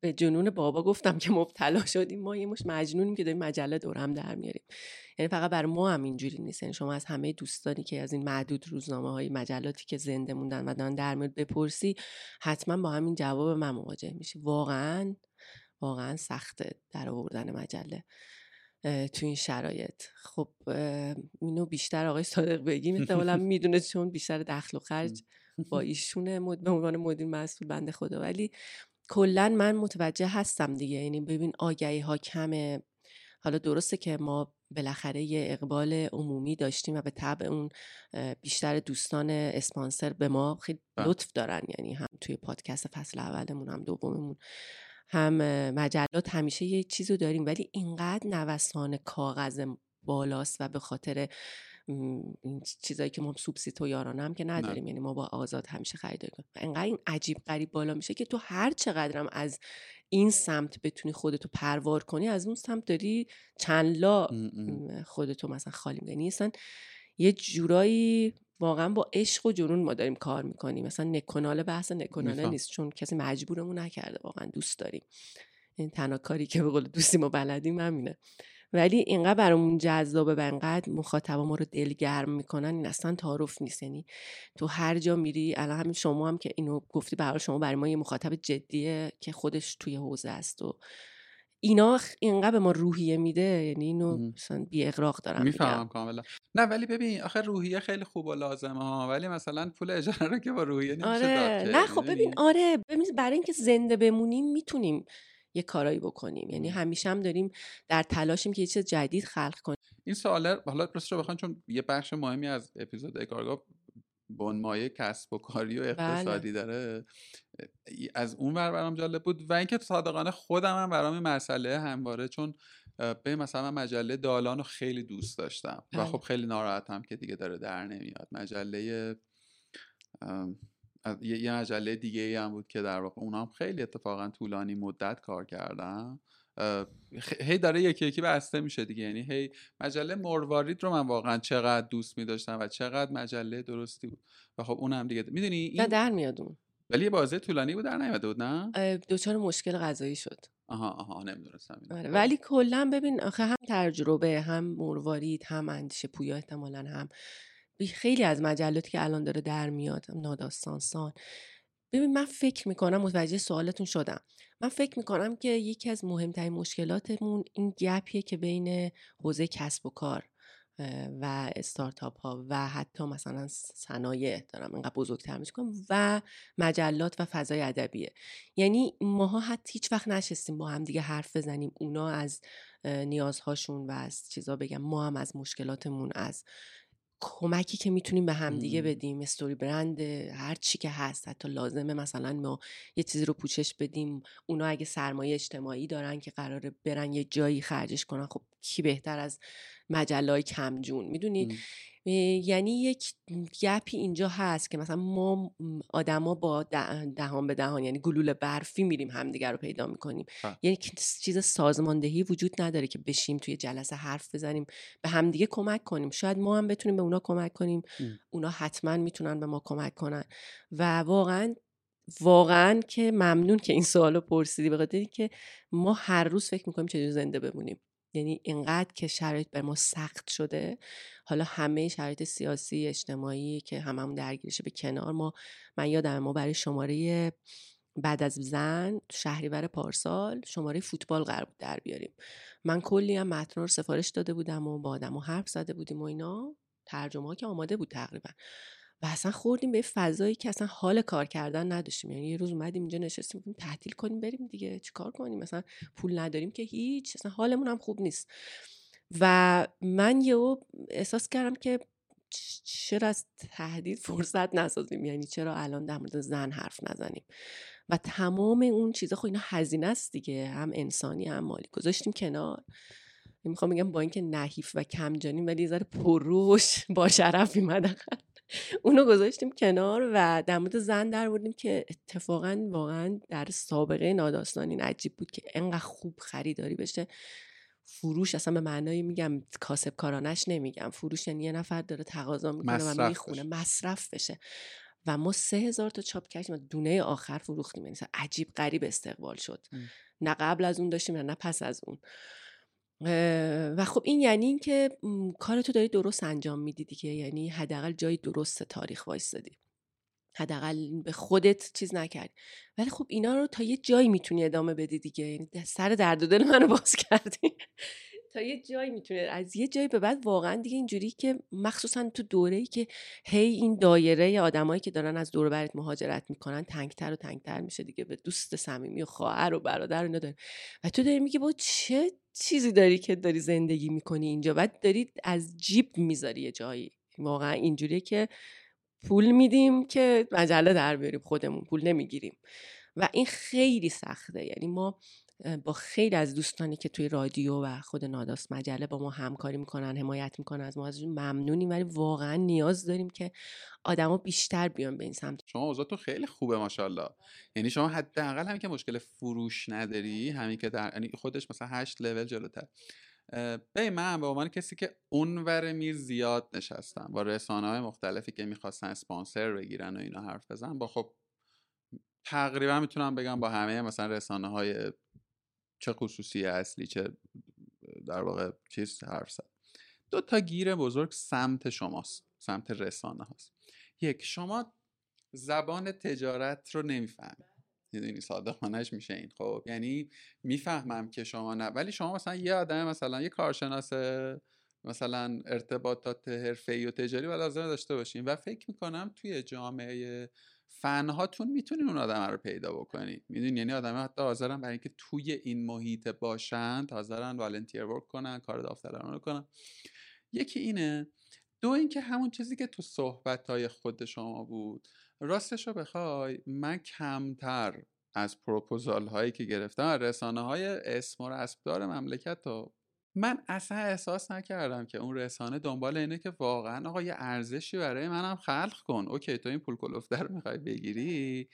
به جنون بابا گفتم که مبتلا شدیم. ما یه مش مجنونیم که داریم مجله دورم در میاریم. یعنی فقط بر ما هم اینجوری نیست. یعنی شما از همه دوستانی که از این معدود روزنامه های مجلاتی که زنده موندن و دارن در میاد بپرسی حتما با همین جواب من مواجه میشی. واقعا واقعا سخته در آوردن مجله. تو این شرایط. خب اینو بیشتر آقای صادق بگیم. احتمالا می‌دونه چون بیشتر دخل و خرج با ایشونه به عنوان مدیر مسئول بنده خدا. ولی کلا من متوجه هستم دیگه. یعنی ببین آگهی ها کمه. حالا درسته که ما بالاخره یه اقبال عمومی داشتیم و به طبع اون بیشتر دوستان اسپانسر به ما خیلی بله. لطف دارن. یعنی هم توی پادکست فصل اولمون هم دوممون. هم مجلات همیشه یه چیزو داریم ولی اینقدر نوسان کاغذ بالاست و به خاطر این چیزایی که ما سوبسیت و یارانه هم که نداریم یعنی ما با آزاد همیشه خریداری کنیم انقدر این عجیب غریب بالا میشه که تو هر چقدرم از این سمت بتونی خودتو پروار کنی از اون سمت داری چند لا خودتو مثلا خالی می‌کنی. اصلا یه جورایی واقعا با عشق و جنون ما داریم کار می‌کنیم. مثلا نکناله بحث نکناله نیست چون کسی مجبورمون نکرده واقعا دوست داریم. این تنها کاری که به قول دوستی ما بلدیم همینه. ولی اینقدر برامون جذابه و انقدر مخاطبا ما رو دلگرم می‌کنن این اصلا تعارف نیست. یعنی تو هر جا میری الان همین شما هم که اینو گفتی برای شما برای ما یه مخاطب جدیه که خودش توی حوزه است و اینا اینقدر به ما روحیه میده یعنی اینو مثلا بی اقراق دارم می‌فهمم کاملا. نه ولی ببین آخه روحیه خیلی خوب و لازمه ها ولی مثلا پول اجاره رو که با روحیه نمیشه آره. نه خب ببین آره ببین برای اینکه زنده بمونیم می‌تونیم یه کارایی بکنیم. یعنی همیشه هم داریم در تلاشیم که یه چیز جدید خلق کنیم. این سواله حالا راستش رو چون یه بخش مهمی از اپیزود اکارگا بنمایه کسب و کاری و اقتصادی بله. داره از اون ور برام جالب بود و اینکه صادقانه خودم هم برام مسئله همواره چون به مثلا من مجله دالان رو خیلی دوست داشتم و بله. خب خیلی ناراحتم که دیگه داره در نمیاد مجله یه مجله دیگه ای هم بود که در واقع اونا هم خیلی اتفاقا طولانی مدت کار کردن هی داره یکی یکی بسته میشه دیگه. یعنی هی مجله مروارید رو من واقعا چقدر دوست میداشتم و چقدر مجله درستی بود. و خب اونم دیگه. می‌دونی این در میاد اون. ولی بازه طولانی بود در نیومده بود نه؟ دوچار مشکل غذایی شد. آها آها نمی‌دونستم آره خب. ولی کلا ببین آخه هم تجربه هم مروارید هم اندیشه پویا احتمالا هم. خیلی از مجلاتی که الان داره در میاد ناداستانسان. ببین من فکر می‌کنم متوجه سوالتون شدم. من فکر می‌کنم که یکی از مهمترین مشکلاتمون این گپیه که بین حوزه کسب و کار و استارتاپ ها و حتی مثلا صنایع دارم اینقدر بزرگتر می‌کنم و مجلات و فضای ادبیه. یعنی ماها حتی هیچ وقت نشستیم با هم دیگه حرف بزنیم اونا از نیازهاشون و از چیزا بگم ما هم از مشکلاتمون از کمکی که می‌تونیم به همدیگه بدیم استوری برند هر چی که هست حتی لازمه مثلا ما یه چیزی رو پوشش بدیم اونا اگه سرمایه اجتماعی دارن که قراره برن یه جایی خرجش کنن خب کی بهتر از مجله کمجون؟ می‌دونید یعنی یک گپی اینجا هست که مثلا ما آدما با دهان به دهان یعنی گلوله برفی میریم همدیگر رو پیدا می‌کنیم. یعنی چیز سازماندهی وجود نداره که بشیم توی جلسه حرف بزنیم به همدیگه کمک کنیم. شاید ما هم بتونیم به اونا کمک کنیم. اونا حتما می‌تونن به ما کمک کنن. و واقعا واقعا که ممنون که این سوالو پرسیدی به که ما هر روز فکر می‌کنیم چجوری زنده بمونیم. یعنی اینقدر که شرایط بر ما سخت شده حالا همه شرایط سیاسی اجتماعی که هممون درگیرشه به کنار ما من یادم ما برای شماره بعد از زن شهریور پارسال شماره فوتبال قرار بود در بیاریم. من کلی هم متن رو سفارش داده بودم و با آدم و حرف زده بودیم و اینا. ترجمه ها که آماده بود تقریبا. و اصلا خوردیم به فضایی که اصلا حال کار کردن نداشتیم. یعنی یه روز اومدیم اینجا نشستیم گفتیم تعطیل کنیم بریم دیگه. چیکار کنیم؟ مثلا پول نداریم که هیچ. اصلا حالمون هم خوب نیست. و من یهو احساس کردم که چرا از تهدید فرصت نسازیم؟ یعنی چرا الان در مورد زن حرف نزنیم؟ و تمام اون چیزا خب اینا هزینه است دیگه. هم انسانی هم مالی. گذاشتیم کنار. می‌خوام بگم با اینکه نحیف و کمجانیم ولی یه ذره پرروش با شرف میمد اونو گذاشتیم کنار و در مورد زن در بردیم که اتفاقا واقعا در سابقه ناداستانی عجیب بود که انقدر خوب خریداری بشه. فروش اصلا به معنای میگم کاسب کارانش نمیگم. فروش یعنی یه نفر داره تقاضا می‌کنه و می‌خونه مصرف بشه. و ما سه هزار تا چاپ کردیم و دونه آخر فروختیم. یعنی عجیب غریب استقبال شد. نه قبل از اون داشتیم نه پس از اون. و خب این یعنی این که کار تو داری درست انجام میدی دیگه. یعنی حداقل جای درست تاریخ وایستادی. حداقل به خودت چیز نکردی. ولی خب اینا رو تا یه جایی می‌تونی ادامه بدی دیگه. یعنی سر درد دل منو باز کردی. تا یه جایی می‌تونه از یه جایی به بعد واقعا دیگه اینجوری که مخصوصا تو دوره ای که هی این دایره آدمایی که دارن از دور برت مهاجرت می‌کنن تنگتر و تنگتر میشه دیگه. به دوست صمیمی و خواهر و برادر و اینا و تو داری میگی با چه چیزی داری که داری زندگی می‌کنی اینجا بعد داری از جیب می‌ذاری یه جایی. واقعا اینجوریه که پول میدیم که مجله در بیاریم خودمون پول نمی‌گیریم. و این خیلی سخته. یعنی ما با خیلی از دوستانی که توی رادیو و خود ناداست مجله با ما همکاری می‌کنن حمایت می‌کنن از ما ازشون ممنونیم. ولی واقعا نیاز داریم که آدما بیشتر بیان به این سمت. شما اوضاعتون خیلی خوبه ماشاءالله. یعنی شما حداقل همین که مشکل فروش نداری همین که در یعنی خودش مثلا هشت لول جلوتر. به من به عنوان کسی که اونور میز زیاد نشستم با رسانه های مختلفی که می‌خواستن اسپانسر بگیرن و اینا حرف بزن با خب تقریبا می‌تونم بگم با همه مثلا رسانه های چه خصوصی اصلی چه در واقع چیز حرف زد. دو تا گیر بزرگ سمت شماست سمت رسانه هاست. یک شما زبان تجارت رو نمی‌فهمید. می‌دونی صادقانش میشه این. خب یعنی می‌فهمم که شما نه ولی شما مثلا یه آدم مثلا یه کارشناس مثلا ارتباطات حرفه‌ای و تجاری و لازم داشته باشین. و فکر می‌کنم توی جامعه فنهاتون می‌تونین اون آدم رو پیدا بکنید. می‌دونین یعنی آدم حتی حاضرن برای اینکه توی این محیط باشند حاضرن والنتیر ورک کنن کار داوطلبانه کنن. یکی اینه دو اینکه همون چیزی که تو صحبت های خود شما بود راستش رو بخوای من کمتر از پروپوزال هایی که گرفتم رسانه های اسم و رسمدار مملکت رو من اصلا احساس نکردم که اون رسانه دنبال اینه که واقعا آقا یه ارزشی برای منم خلق کن. اوکی تو این پول کلفته رو می‌خوای بگیری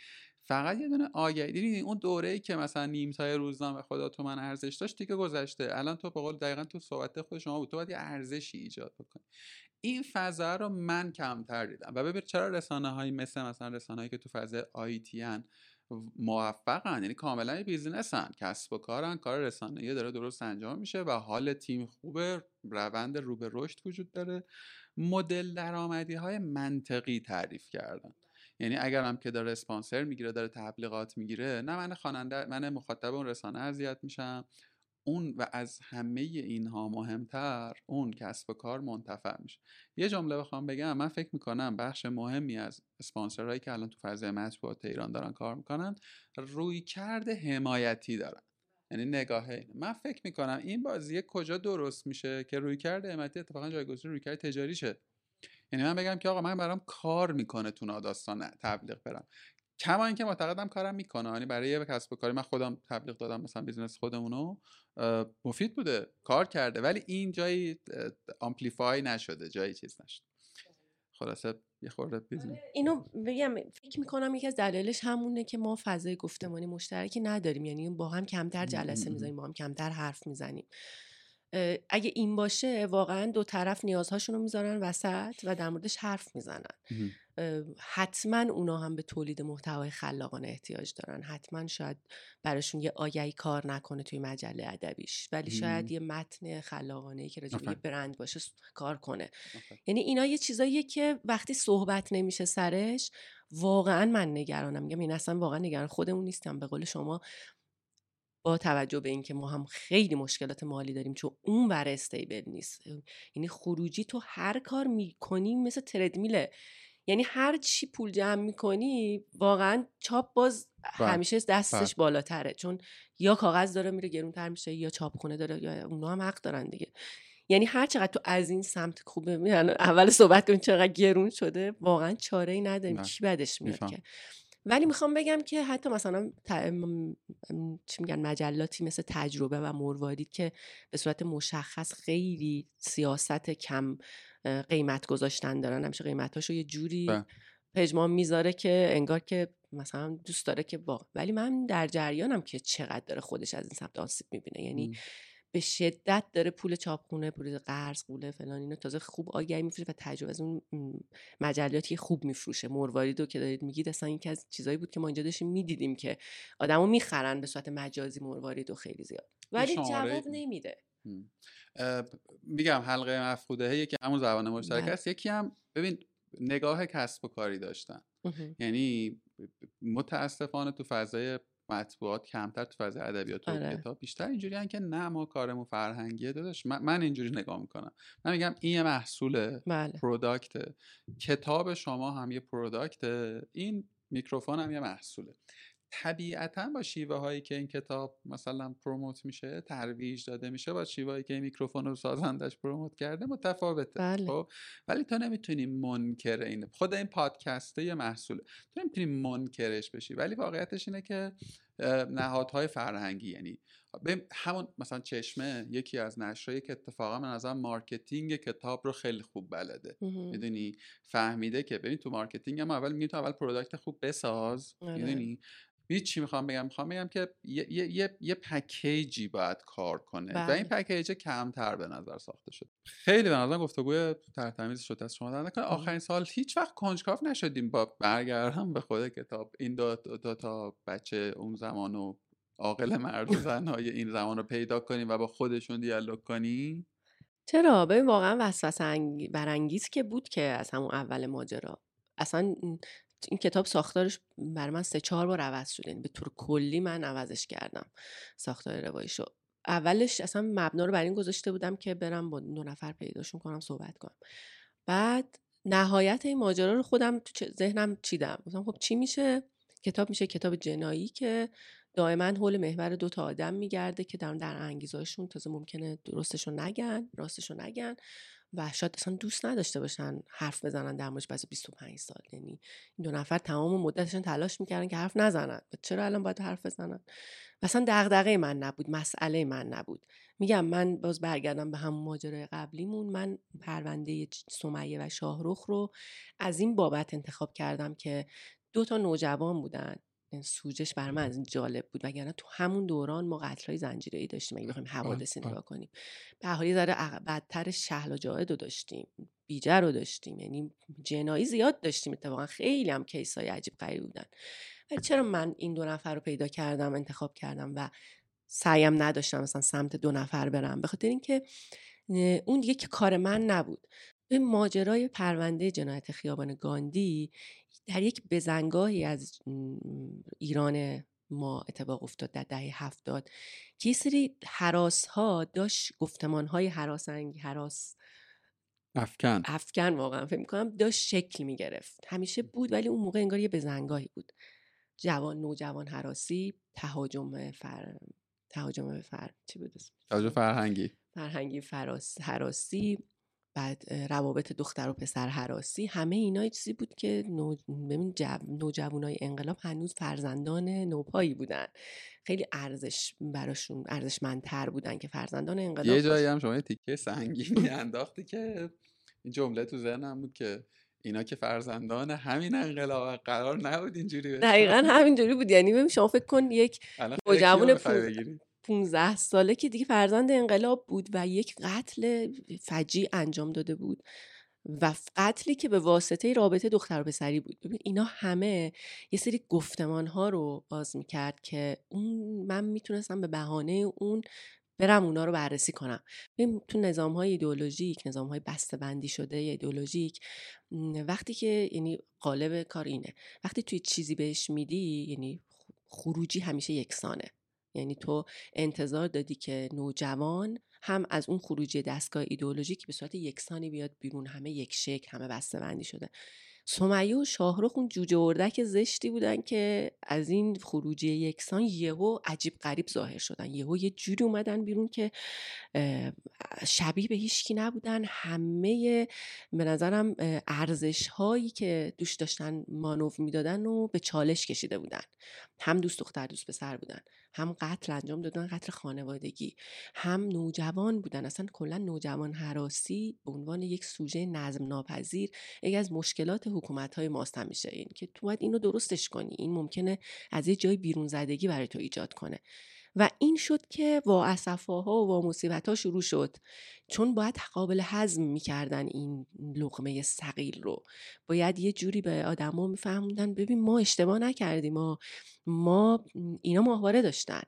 فقط یه دونه آگهی دیدی اون دوره ای که مثلا نیمتای روزنامه خدا تو من ارزش داشت دیگه گذشته. الان تو به قول دقیقا تو صحبت خود شما بود تو باید یه ارزشی ایجاد بکنی. این فضا رو من کمتر دیدم. و ببین چرا رسانه هایی مثل مثلا رسانه هایی که تو فضای آیتی موفقن یعنی کاملا بیزینسن کسب و کارن کار رسانه‌ای داره درست انجام میشه و حال تیم خوبه روند رو به رشد وجود داره. مدل درآمدی های منطقی تعریف کردن. یعنی اگر هم که داره اسپانسر می‌گیره داره تبلیغات می‌گیره نه من خواننده من مخاطب اون رسانه اذیت میشم اون و از همه اینها مهمتر اون کسب و کار منتفع میشه. یه جمله بخوام بگم من فکر می‌کنم بخش مهمی از اسپانسرهایی که الان تو فضای مطبوعات ایران دارن کار می‌کنن رویکرد حمایتی دارن. یعنی نگاه اینه من فکر می‌کنم این بازی کجا درست میشه که رویکرد حمایتی اتفاقا جایگزین رویکرد تجاری شه. یعنی من بگم که آقا من برام کار می‌کنه تو ناداستان تبلیغ برم. کما اینکه معتقدم کارم می‌کنه. یعنی برای یه کسب و کاری من خودم تبلیغ دادم مثلا business خودمونو مفید بوده. کار کرده. ولی این جایی amplify نشده. جایی چیز نشده خلاصه یه خورده business آره، اینو بگم فکر می‌کنم یکی از دلایلش همونه که ما فضای گفتمانی مشترکی نداریم. یعنی با هم کمتر جلسه می‌زنیم با هم کمتر حرف می‌زنیم. اگه این باشه واقعا دو طرف نیازهاشون رو می‌ذارن وسط و در موردش حرف می‌زنن. حتما اونا هم به تولید محتوای خلاقانه احتیاج دارن. حتما شاید براشون یه آگهی کار نکنه توی مجله ادبیش. ولی شاید یه متن خلاقانه که راجع برند باشه کار کنه. یعنی اینا یه چیزاییه که وقتی صحبت نمیشه سرش واقعا من نگرانم. میگم این اصلا واقعا نگران خودمون نیستم. به قول شما با توجه به اینکه ما هم خیلی مشکلات مالی داریم چون اون ور استیبل نیست. یعنی خروجی تو هر کار می‌کنی مثل تردمیله یعنی هر چی پول جمع می‌کنی واقعا چاپ باز بله، همیشه دستش بله. بالاتره. چون یا کاغذ داره میره گرونتر میشه یا چاپخونه داره یا اونا هم حق دارن دیگه. یعنی هر چقدر تو از این سمت خوبه میان اول صحبت کنیم چقدر گرون شده واقعا چاره ای نداریم کی بدش میاد که؟ ولی می‌خوام بگم که حتی مثلا چی میگن مجلاتی مثل تجربه و مروارید که به صورت مشخص خیلی سیاست کم قیمت گذاشتن دارن. همیشه قیمتاشو یه جوری. پژمان می‌ذاره که انگار که مثلا دوست داره که با ولی من در جریانم که چقدر داره خودش از این سمت آسیب می‌بینه. یعنی به شدت داره پول چاپخونه پول قرض پول فلان اینو تازه خوب آگهی میفروشه و تجربه از اون مجلاتی خوب میفروشه. مرواریدو که دارید میگید اصلا یکی از چیزایی بود که ما اینجا داشتیم می‌دیدیم که آدمو می‌خرن به صورت مجازی مرواریدو خیلی زیاد. ولی جواب نمیده. میگم حلقه مفقوده یکی همون زبان مشترک بله. است. یکی هم ببین نگاه کسب و کاری داشتن. یعنی متاسفانه تو فضای مطبوعات کمتر تو فضای ادبیات و آره. کتاب بیشتر اینجوری که نه ما کارمون فرهنگیه داداش. من, اینجوری نگاه می‌کنم. من میگم این یه محصول بله. product ه کتاب شما هم یه product ه این میکروفون هم یه محصوله. طبیعتا با شیوه هایی که این کتاب مثلا promote میشه ترویج داده میشه با شیوه هایی که این میکروفون رو سازندش promote کرده متفاوته بله. خب؟ ولی تو نمی‌تونی منکر این خود این پادکسته یه محصوله. تو نمی‌تونی منکرش بشی. ولی واقعیتش اینه که نهادهای فرهنگی یعنی همون مثلا چشمه یکی از نشرایی که اتفاقا من از marketing کتاب رو خیلی خوب بلده. می‌دونی؟ فهمیده که ببین تو marketing هم اول میگی تو اول product خوب بساز. آره. می‌دونی؟ می‌دونی چی می‌خوام بگم. می‌خوام بگم که یه, یه،, یه،, پکیجی باید کار کنه و این بله. پکیج کمتر به نظر ساخته شد خیلی به نظر گفتگوی تمیز شد از شما در نکنه آخرین سال هیچ وقت کنجکاف نشدیم با برگردم به خود کتاب. این دو, دو, تا بچه اون زمان و عاقل مرد زنهای این زمان رو پیدا کنیم و با خودشون دیالوگ کنیم. چرا؟ ببین واقعا وسوسه برانگیز که بود که از همون اول ماجرا. اصلا این کتاب ساختارش بر من سه چهار بار عوض شده یعنی به طور کلی من عوضش کردم ساختار روایشو. اولش اصلا مبنا رو بر این گذاشته بودم که برم با دو نفر پیداشون کنم صحبت کنم. بعد نهایت این ماجرا رو خودم تو ذهنم چیدم. گفتم خب چی میشه؟ کتاب میشه کتاب جنایی که دائما حول محور دو تا آدم میگرده که در در انگیزاشون تازه ممکنه درستشو نگن راستشو نگن. و شاید اصلا دوست نداشته باشن حرف بزنن در موردش بعد 25 سال. یعنی این دو نفر تمام مدتشون تلاش می‌کردن که حرف نزنن چرا الان باید حرف بزنن؟ اصلا دغدغه من نبود مسئله من نبود. میگم من باز برگردم به همون ماجرای قبلیمون من پرونده سمیه و شاهروخ رو از این بابت انتخاب کردم که دو تا نوجوان بودن. سوجش بر من از این جالب بود. وگرنه تو همون دوران ما قتلای زنجیره‌ای داشتیم اگه بخوایم حوادثی نگاه کنیم. به حالی ذره بدتر شهل و جاهد رو داشتیم بیجر رو داشتیم یعنی جنایی زیاد داشتیم. اتفاقا خیلی هم کیسای عجیب غریب بودن. ولی چرا من این دو نفر رو پیدا کردم انتخاب کردم و سعیم نداشتم مثلا سمت دو نفر برم؟ به خاطر اینکه اون دیگه که کار من نبود. این ماجرای پرونده جنایت خیابان گاندی در یک بزنگاهی از ایران ما اتفاق افتاد در دهه هفتاد که یه سری حراس ها داشت گفتمان های حراسنگ حراس افکن. افکن واقعا فکر می‌کنم داشت شکل می‌گرفت. همیشه بود ولی اون موقع انگار یه بزنگاهی بود. جوان نوجوان حراسی تهاجم فر تهاجم فر چی بود تهاجم فرهنگی. فرهنگی فراس حراسی. بعد روابط دختر و پسر حراسی همه اینا چیزی بود که نو... ببین نوجوانای انقلاب هنوز فرزندان نوپایی بودن. خیلی ارزش براشون ارزشمندتر بودن که فرزندان انقلاب یه جایی هم شما تیکه سنگینی انداختی که این جمله تو ذهنم بود که اینا که فرزندان همین انقلاب قرار نبود اینجوری دقیقا همینجوری بود. یعنی ببین شما فکر کن یک نوجوان 15 ساله که دیگه فرزند انقلاب بود و یک قتل فجی انجام داده بود و قتلی که به واسطه رابطه دختر و پسری بود. ببین اینا همه یه سری گفتمان ها رو باز می‌کرد که اون من می‌تونستم به بهانه اون برم اونا رو بررسی کنم. ببین تو نظام های ایدئولوژیک نظام های بندی شده ایدئولوژیک وقتی که یعنی قالب کار اینه. وقتی توی چیزی بهش میدی یعنی خروجی همیشه یکسانه. یعنی تو انتظار دادی که نوجوان هم از اون خروجی دستگاه ایدئولوژیک به صورت یکسانی بیاد بیرون همه یک شکل همه بسته بندی شده. سمیه و شاهرخ اون جوجه اردک زشتی بودن که از این خروجی یکسان یهو عجیب غریب ظاهر شدن. یهو یه جوری اومدن بیرون که شبیه به هیچکی نبودن. همه به نظرم ارزش هایی که دوش داشتن مانو می‌دادن و به چالش کشیده بودن. هم دوست دختر دوست پسر بودن. هم قتل انجام دادن قتل خانوادگی. هم نوجوان بودن. اصلا کلا نوجوان حراسی به عنوان یک سوژه نظم ناپذیر یکی از مشکلات حکومت های ماست همیشه این که تو باید اینو درستش کنی. این ممکنه از یه جای بیرون زدگی برای تو ایجاد کنه. و این شد که وا اسفاها و وا مصیبت ها شروع شد. چون باید قابل هضم می‌کردن این لقمه سقیل رو. باید یه جوری به آدما میفهموندن ببین ما اشتباه نکردیم ما ما اینا ماهواره داشتن.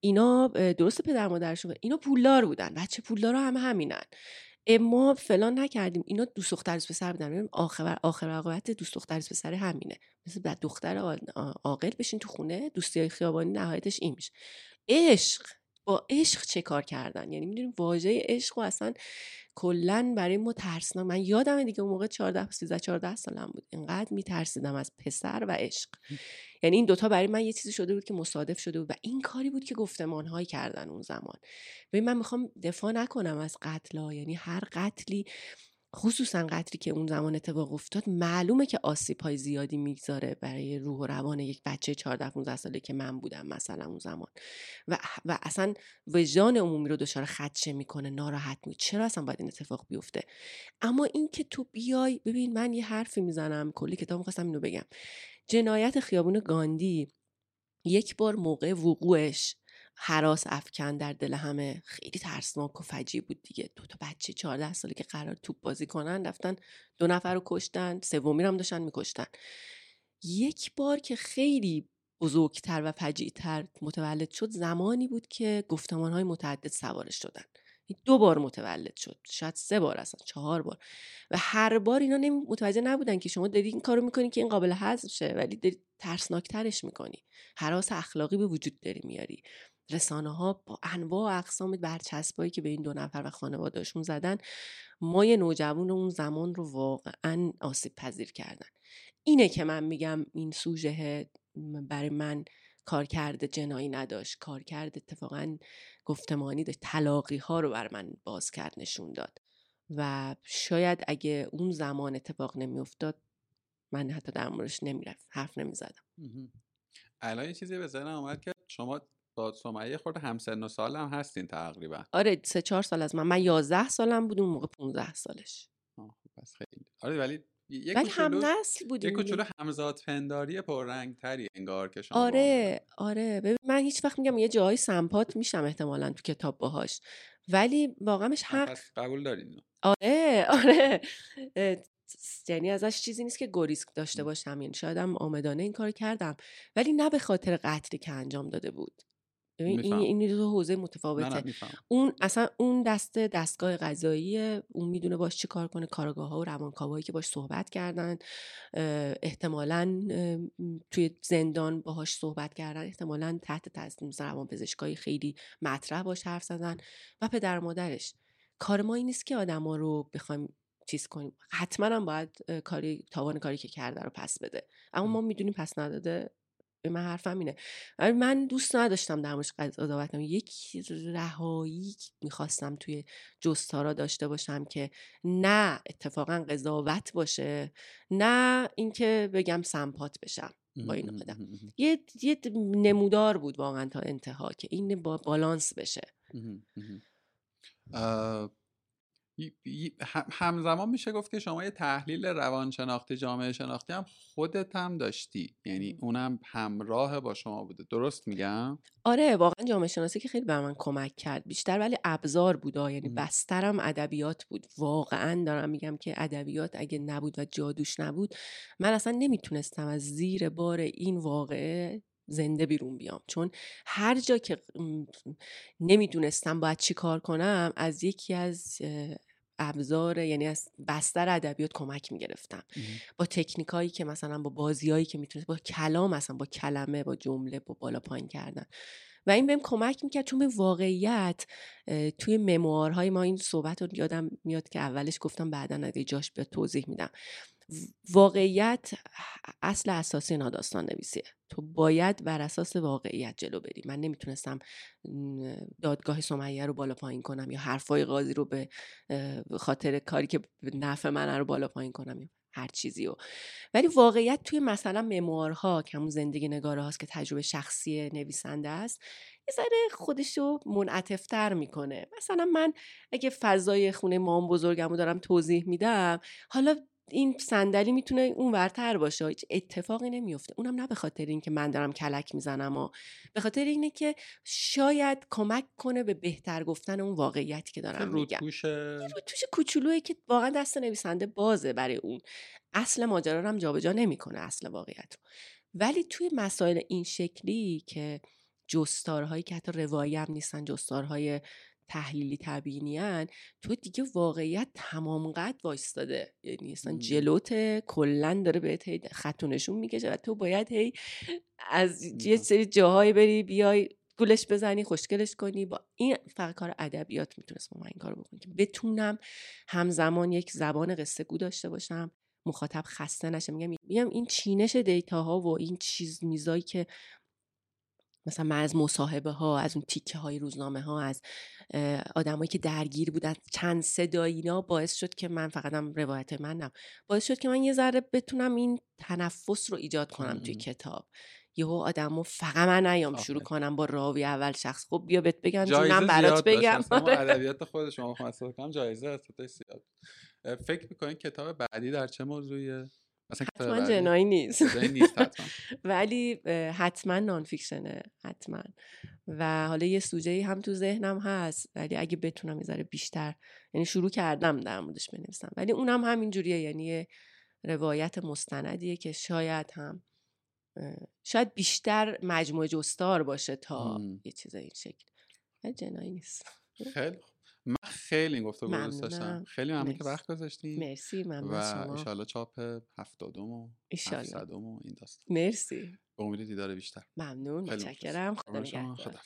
اینا درست پدر مادرشون اینا پولدار بودن. بچه پولدارا همه همینن. ما فلان نکردیم اینا دوست دختر پسر بودن. آخر آخر عاقبت دوست دختر پسر همینه. مثل بعد دختر عاقل بشین تو خونه دوستی خیابانی نهایتش این میشه. عشق! با عشق چه کار کردن؟ یعنی می‌دونیم واژه عشق و اصلا کلا برای ما ترسناک. من یادم دیگه اون موقع 14 13 14 سالم بود. اینقدر میترسیدم از پسر و عشق. یعنی این دوتا برای من یه چیزی شده بود که مصادف شده بود و این کاری بود که گفتمان کردن اون زمان. ببین من می‌خوام دفاع نکنم از قتل یعنی هر قتلی خصوصا قطری که اون زمان اتفاق افتاد معلومه که آسیب های زیادی می‌گذاره برای روح و روان یک بچه 14 15 ساله که من بودم مثلا اون زمان. و, و اصلا وجدان عمومی رو دچار خدشه می‌کنه ناراحت می چرا اصلا باید این اتفاق بیفته؟ اما این که تو بیای ببین من یه حرفی می‌زنم کلی کتاب می‌خواستم اینو بگم. جنایت خیابون گاندی یک بار موقع وقوعش حراس افکن در دل همه. خیلی ترسناک و فجی بود دیگه. دو تا بچه 14 ساله که قرار توپ بازی کنن رفتن دو نفر رو کشتن سومی هم داشتن میکشتن. یک بار که خیلی بزرگتر و فجیعتر متولد شد زمانی بود که گفتمان های متعدد سوارش شدن. دو بار متولد شد. شاید سه بار اصلا چهار بار. و هر بار اینا متوجه نبودن که شما داری این کارو می‌کنی که این قابل حذف شه ولی داری ترسناکترش می‌کنی. حراس اخلاقی به وجود داری میاری. رسانه ها با انواع و اقسام برچسبایی که به این دو نفر و خانوادهشون زدن مای نوجوان اون زمان رو واقعا آسیب پذیر کردن. اینه که من میگم این سوژه برای من کارکرد جنایی نداشت. کارکرد اتفاقا گفتمانی داشت. تلاقی ها رو بر من باز کرد نشون داد. و شاید اگه اون زمان اتفاق نمیافتاد من حتی در موردش نمی‌رفت. حرف نمی‌زدم. الان یه چیزی به ذهنم اومد که شما با سمیه خورده همسن و سال هم هستین تقریبا. آره سه چهار سال از من. من یازده سالم بود اون موقع 15 سالش. آه بس خیلی. آره ولی یک ولی هم نسل بودیم یک کوچولو همزاد پنداری پررنگ تری انگار که شما آره آره. ببین من هیچ وقت میگم یه جایی سمپات میشم احتمالا تو کتاب باهاش. ولی واقعاش حق قبول دارین. آره آره. یعنی ازش چیزی نیست که گریسک داشته باشم. یعنی شاید هم آمدانه این کار کردم. ولی نه به خاطر قتلی که انجام داده بود. این این دو حوزه متفاوته. اون اصلا اون دست دستگاه قضایی اون می‌دونه باش چی کار کنه کارگاه ها و روانکاوایی که باش صحبت کردن احتمالا توی زندان باهاش صحبت کردن احتمالا تحت تاثیر روان پزشکایی خیلی مطرح باش حرف زدن. و پدر مادرش. کار ما این نیست که آدما رو بخوایم چیز کنیم. حتما هم باید کاری تاوان کاری که کرده رو پس بده. اما ما می‌دونیم پس نداده من حرفم اینه. من دوست نداشتم در موردش قضاوت کنم یک رهایی می‌خواستم توی جستارا داشته باشم که نه اتفاقا قضاوت باشه نه اینکه بگم سمپات بشم با این آدم. یه،, یه نمودار بود واقعا تا انتها که این با بالانس بشه. همزمان میشه گفت که شما یه تحلیل روانشناختی جامعه شناختی هم خودت هم داشتی. یعنی اونم همراه با شما بوده. درست میگم؟ آره واقعا جامعه شناسی که خیلی به من کمک کرد. بیشتر ولی ابزار بود. یعنی بسترم ادبیات بود. واقعا دارم میگم که ادبیات اگه نبود و جادوش نبود من اصلا نمی‌تونستم از زیر بار این واقعه زنده بیرون بیام. چون هر جا که نمی‌دونستم باید چی کار کنم از یکی از ابزار یعنی از بستر ادبیات کمک می‌گرفتم. با تکنیکایی که مثلا با بازیایی که می‌تونست با کلام مثلا با کلمه با جمله با بالا پایین کردن. و این بهم کمک می‌کرد چون به واقعیت توی مموارهای ما این صحبت رو یادم میاد که اولش گفتم بعدا اگه جاش به توضیح میدم. واقعیت اصل اساسی اینا داستان نویسیه تو باید بر اساس واقعیت جلو بری. من نمی‌تونستم دادگاه سمیه رو بالا پایین کنم یا حرفای قاضی رو به خاطر کاری که نفع من رو بالا پایین کنم هر چیزی رو ولی واقعیت توی مثلا مموارها که همون زندگی نگاره هاست که تجربه شخصی نویسنده است یه ذره خودش رو منعطفتر می‌کنه. مثلا من اگه فضای خونه مام بزرگم رو دارم توضیح میدم حالا این صندلی می‌تونه اون ورتر باشه. هیچ اتفاقی نمیفته اونم نه به خاطر اینکه من دارم کلک می‌زنم و به خاطر اینه که شاید کمک کنه به بهتر گفتن اون واقعیتی که دارم میگم. توش توش کوچولویی که واقعا دست نویسنده بازه برای اون. اصل ماجرا رو هم جابجا نمی‌کنه اصل واقعیت رو. ولی توی مسائل این شکلی که جستارهایی که حتی روایی هم نیستن جستارهای تحلیلی تبیینیان تو دیگه واقعیت تمام قد وایستاده. یعنی اصلا جلوت کلا داره بهت خطونشون می‌کشه و تو باید هی از یه سری جاهایی بری بیای گولش بزنی خوشگلش کنی. با این فقط کار ادبیات می‌تونست با من این کارو بکنی که بتونم همزمان یک زبان قصه گو داشته باشم مخاطب خسته نشه میگم میگم این چینش دیتاها و این چیز میزایی که مثلا من از مصاحبه ها از اون تیکه های روزنامه ها از آدمایی که درگیر بودن چند صدایینا باعث شد که من فقط هم روایت منم باعث شد که من یه ذره بتونم این تنفس رو ایجاد کنم توی کتاب. یهو آدمو فقط من نیام شروع کنم با راوی اول شخص. خب بیا بهت بگم من برات بگم. آره. ادبیات خود شما کنم جایزه فکر می‌کنین کتاب بعدی در چه موضوعیه؟ حتما جنایی نیست. نیست حتما. ولی حتما نان فیکشنه حتما. و حالا یه سوژه هم تو ذهنم هست ولی اگه بتونم یه بیشتر یعنی شروع کردم در موردش بنویسم. ولی اونم همین جوریه یعنی روایت مستندیه که شاید هم شاید بیشتر مجموعه جستار باشه تا یه چیز این شکل. جنایی نیست. خیلی من خیلی این گفتگو دوست داشتم. خیلی ممنون که وقت گذاشتین مرسی. ممنون و شما. ایشالله چاپ هفتادم و هفتادم و این داستان. مرسی. به امید دیدار بیشتر. ممنون. متشکرم. خدا نگهدار.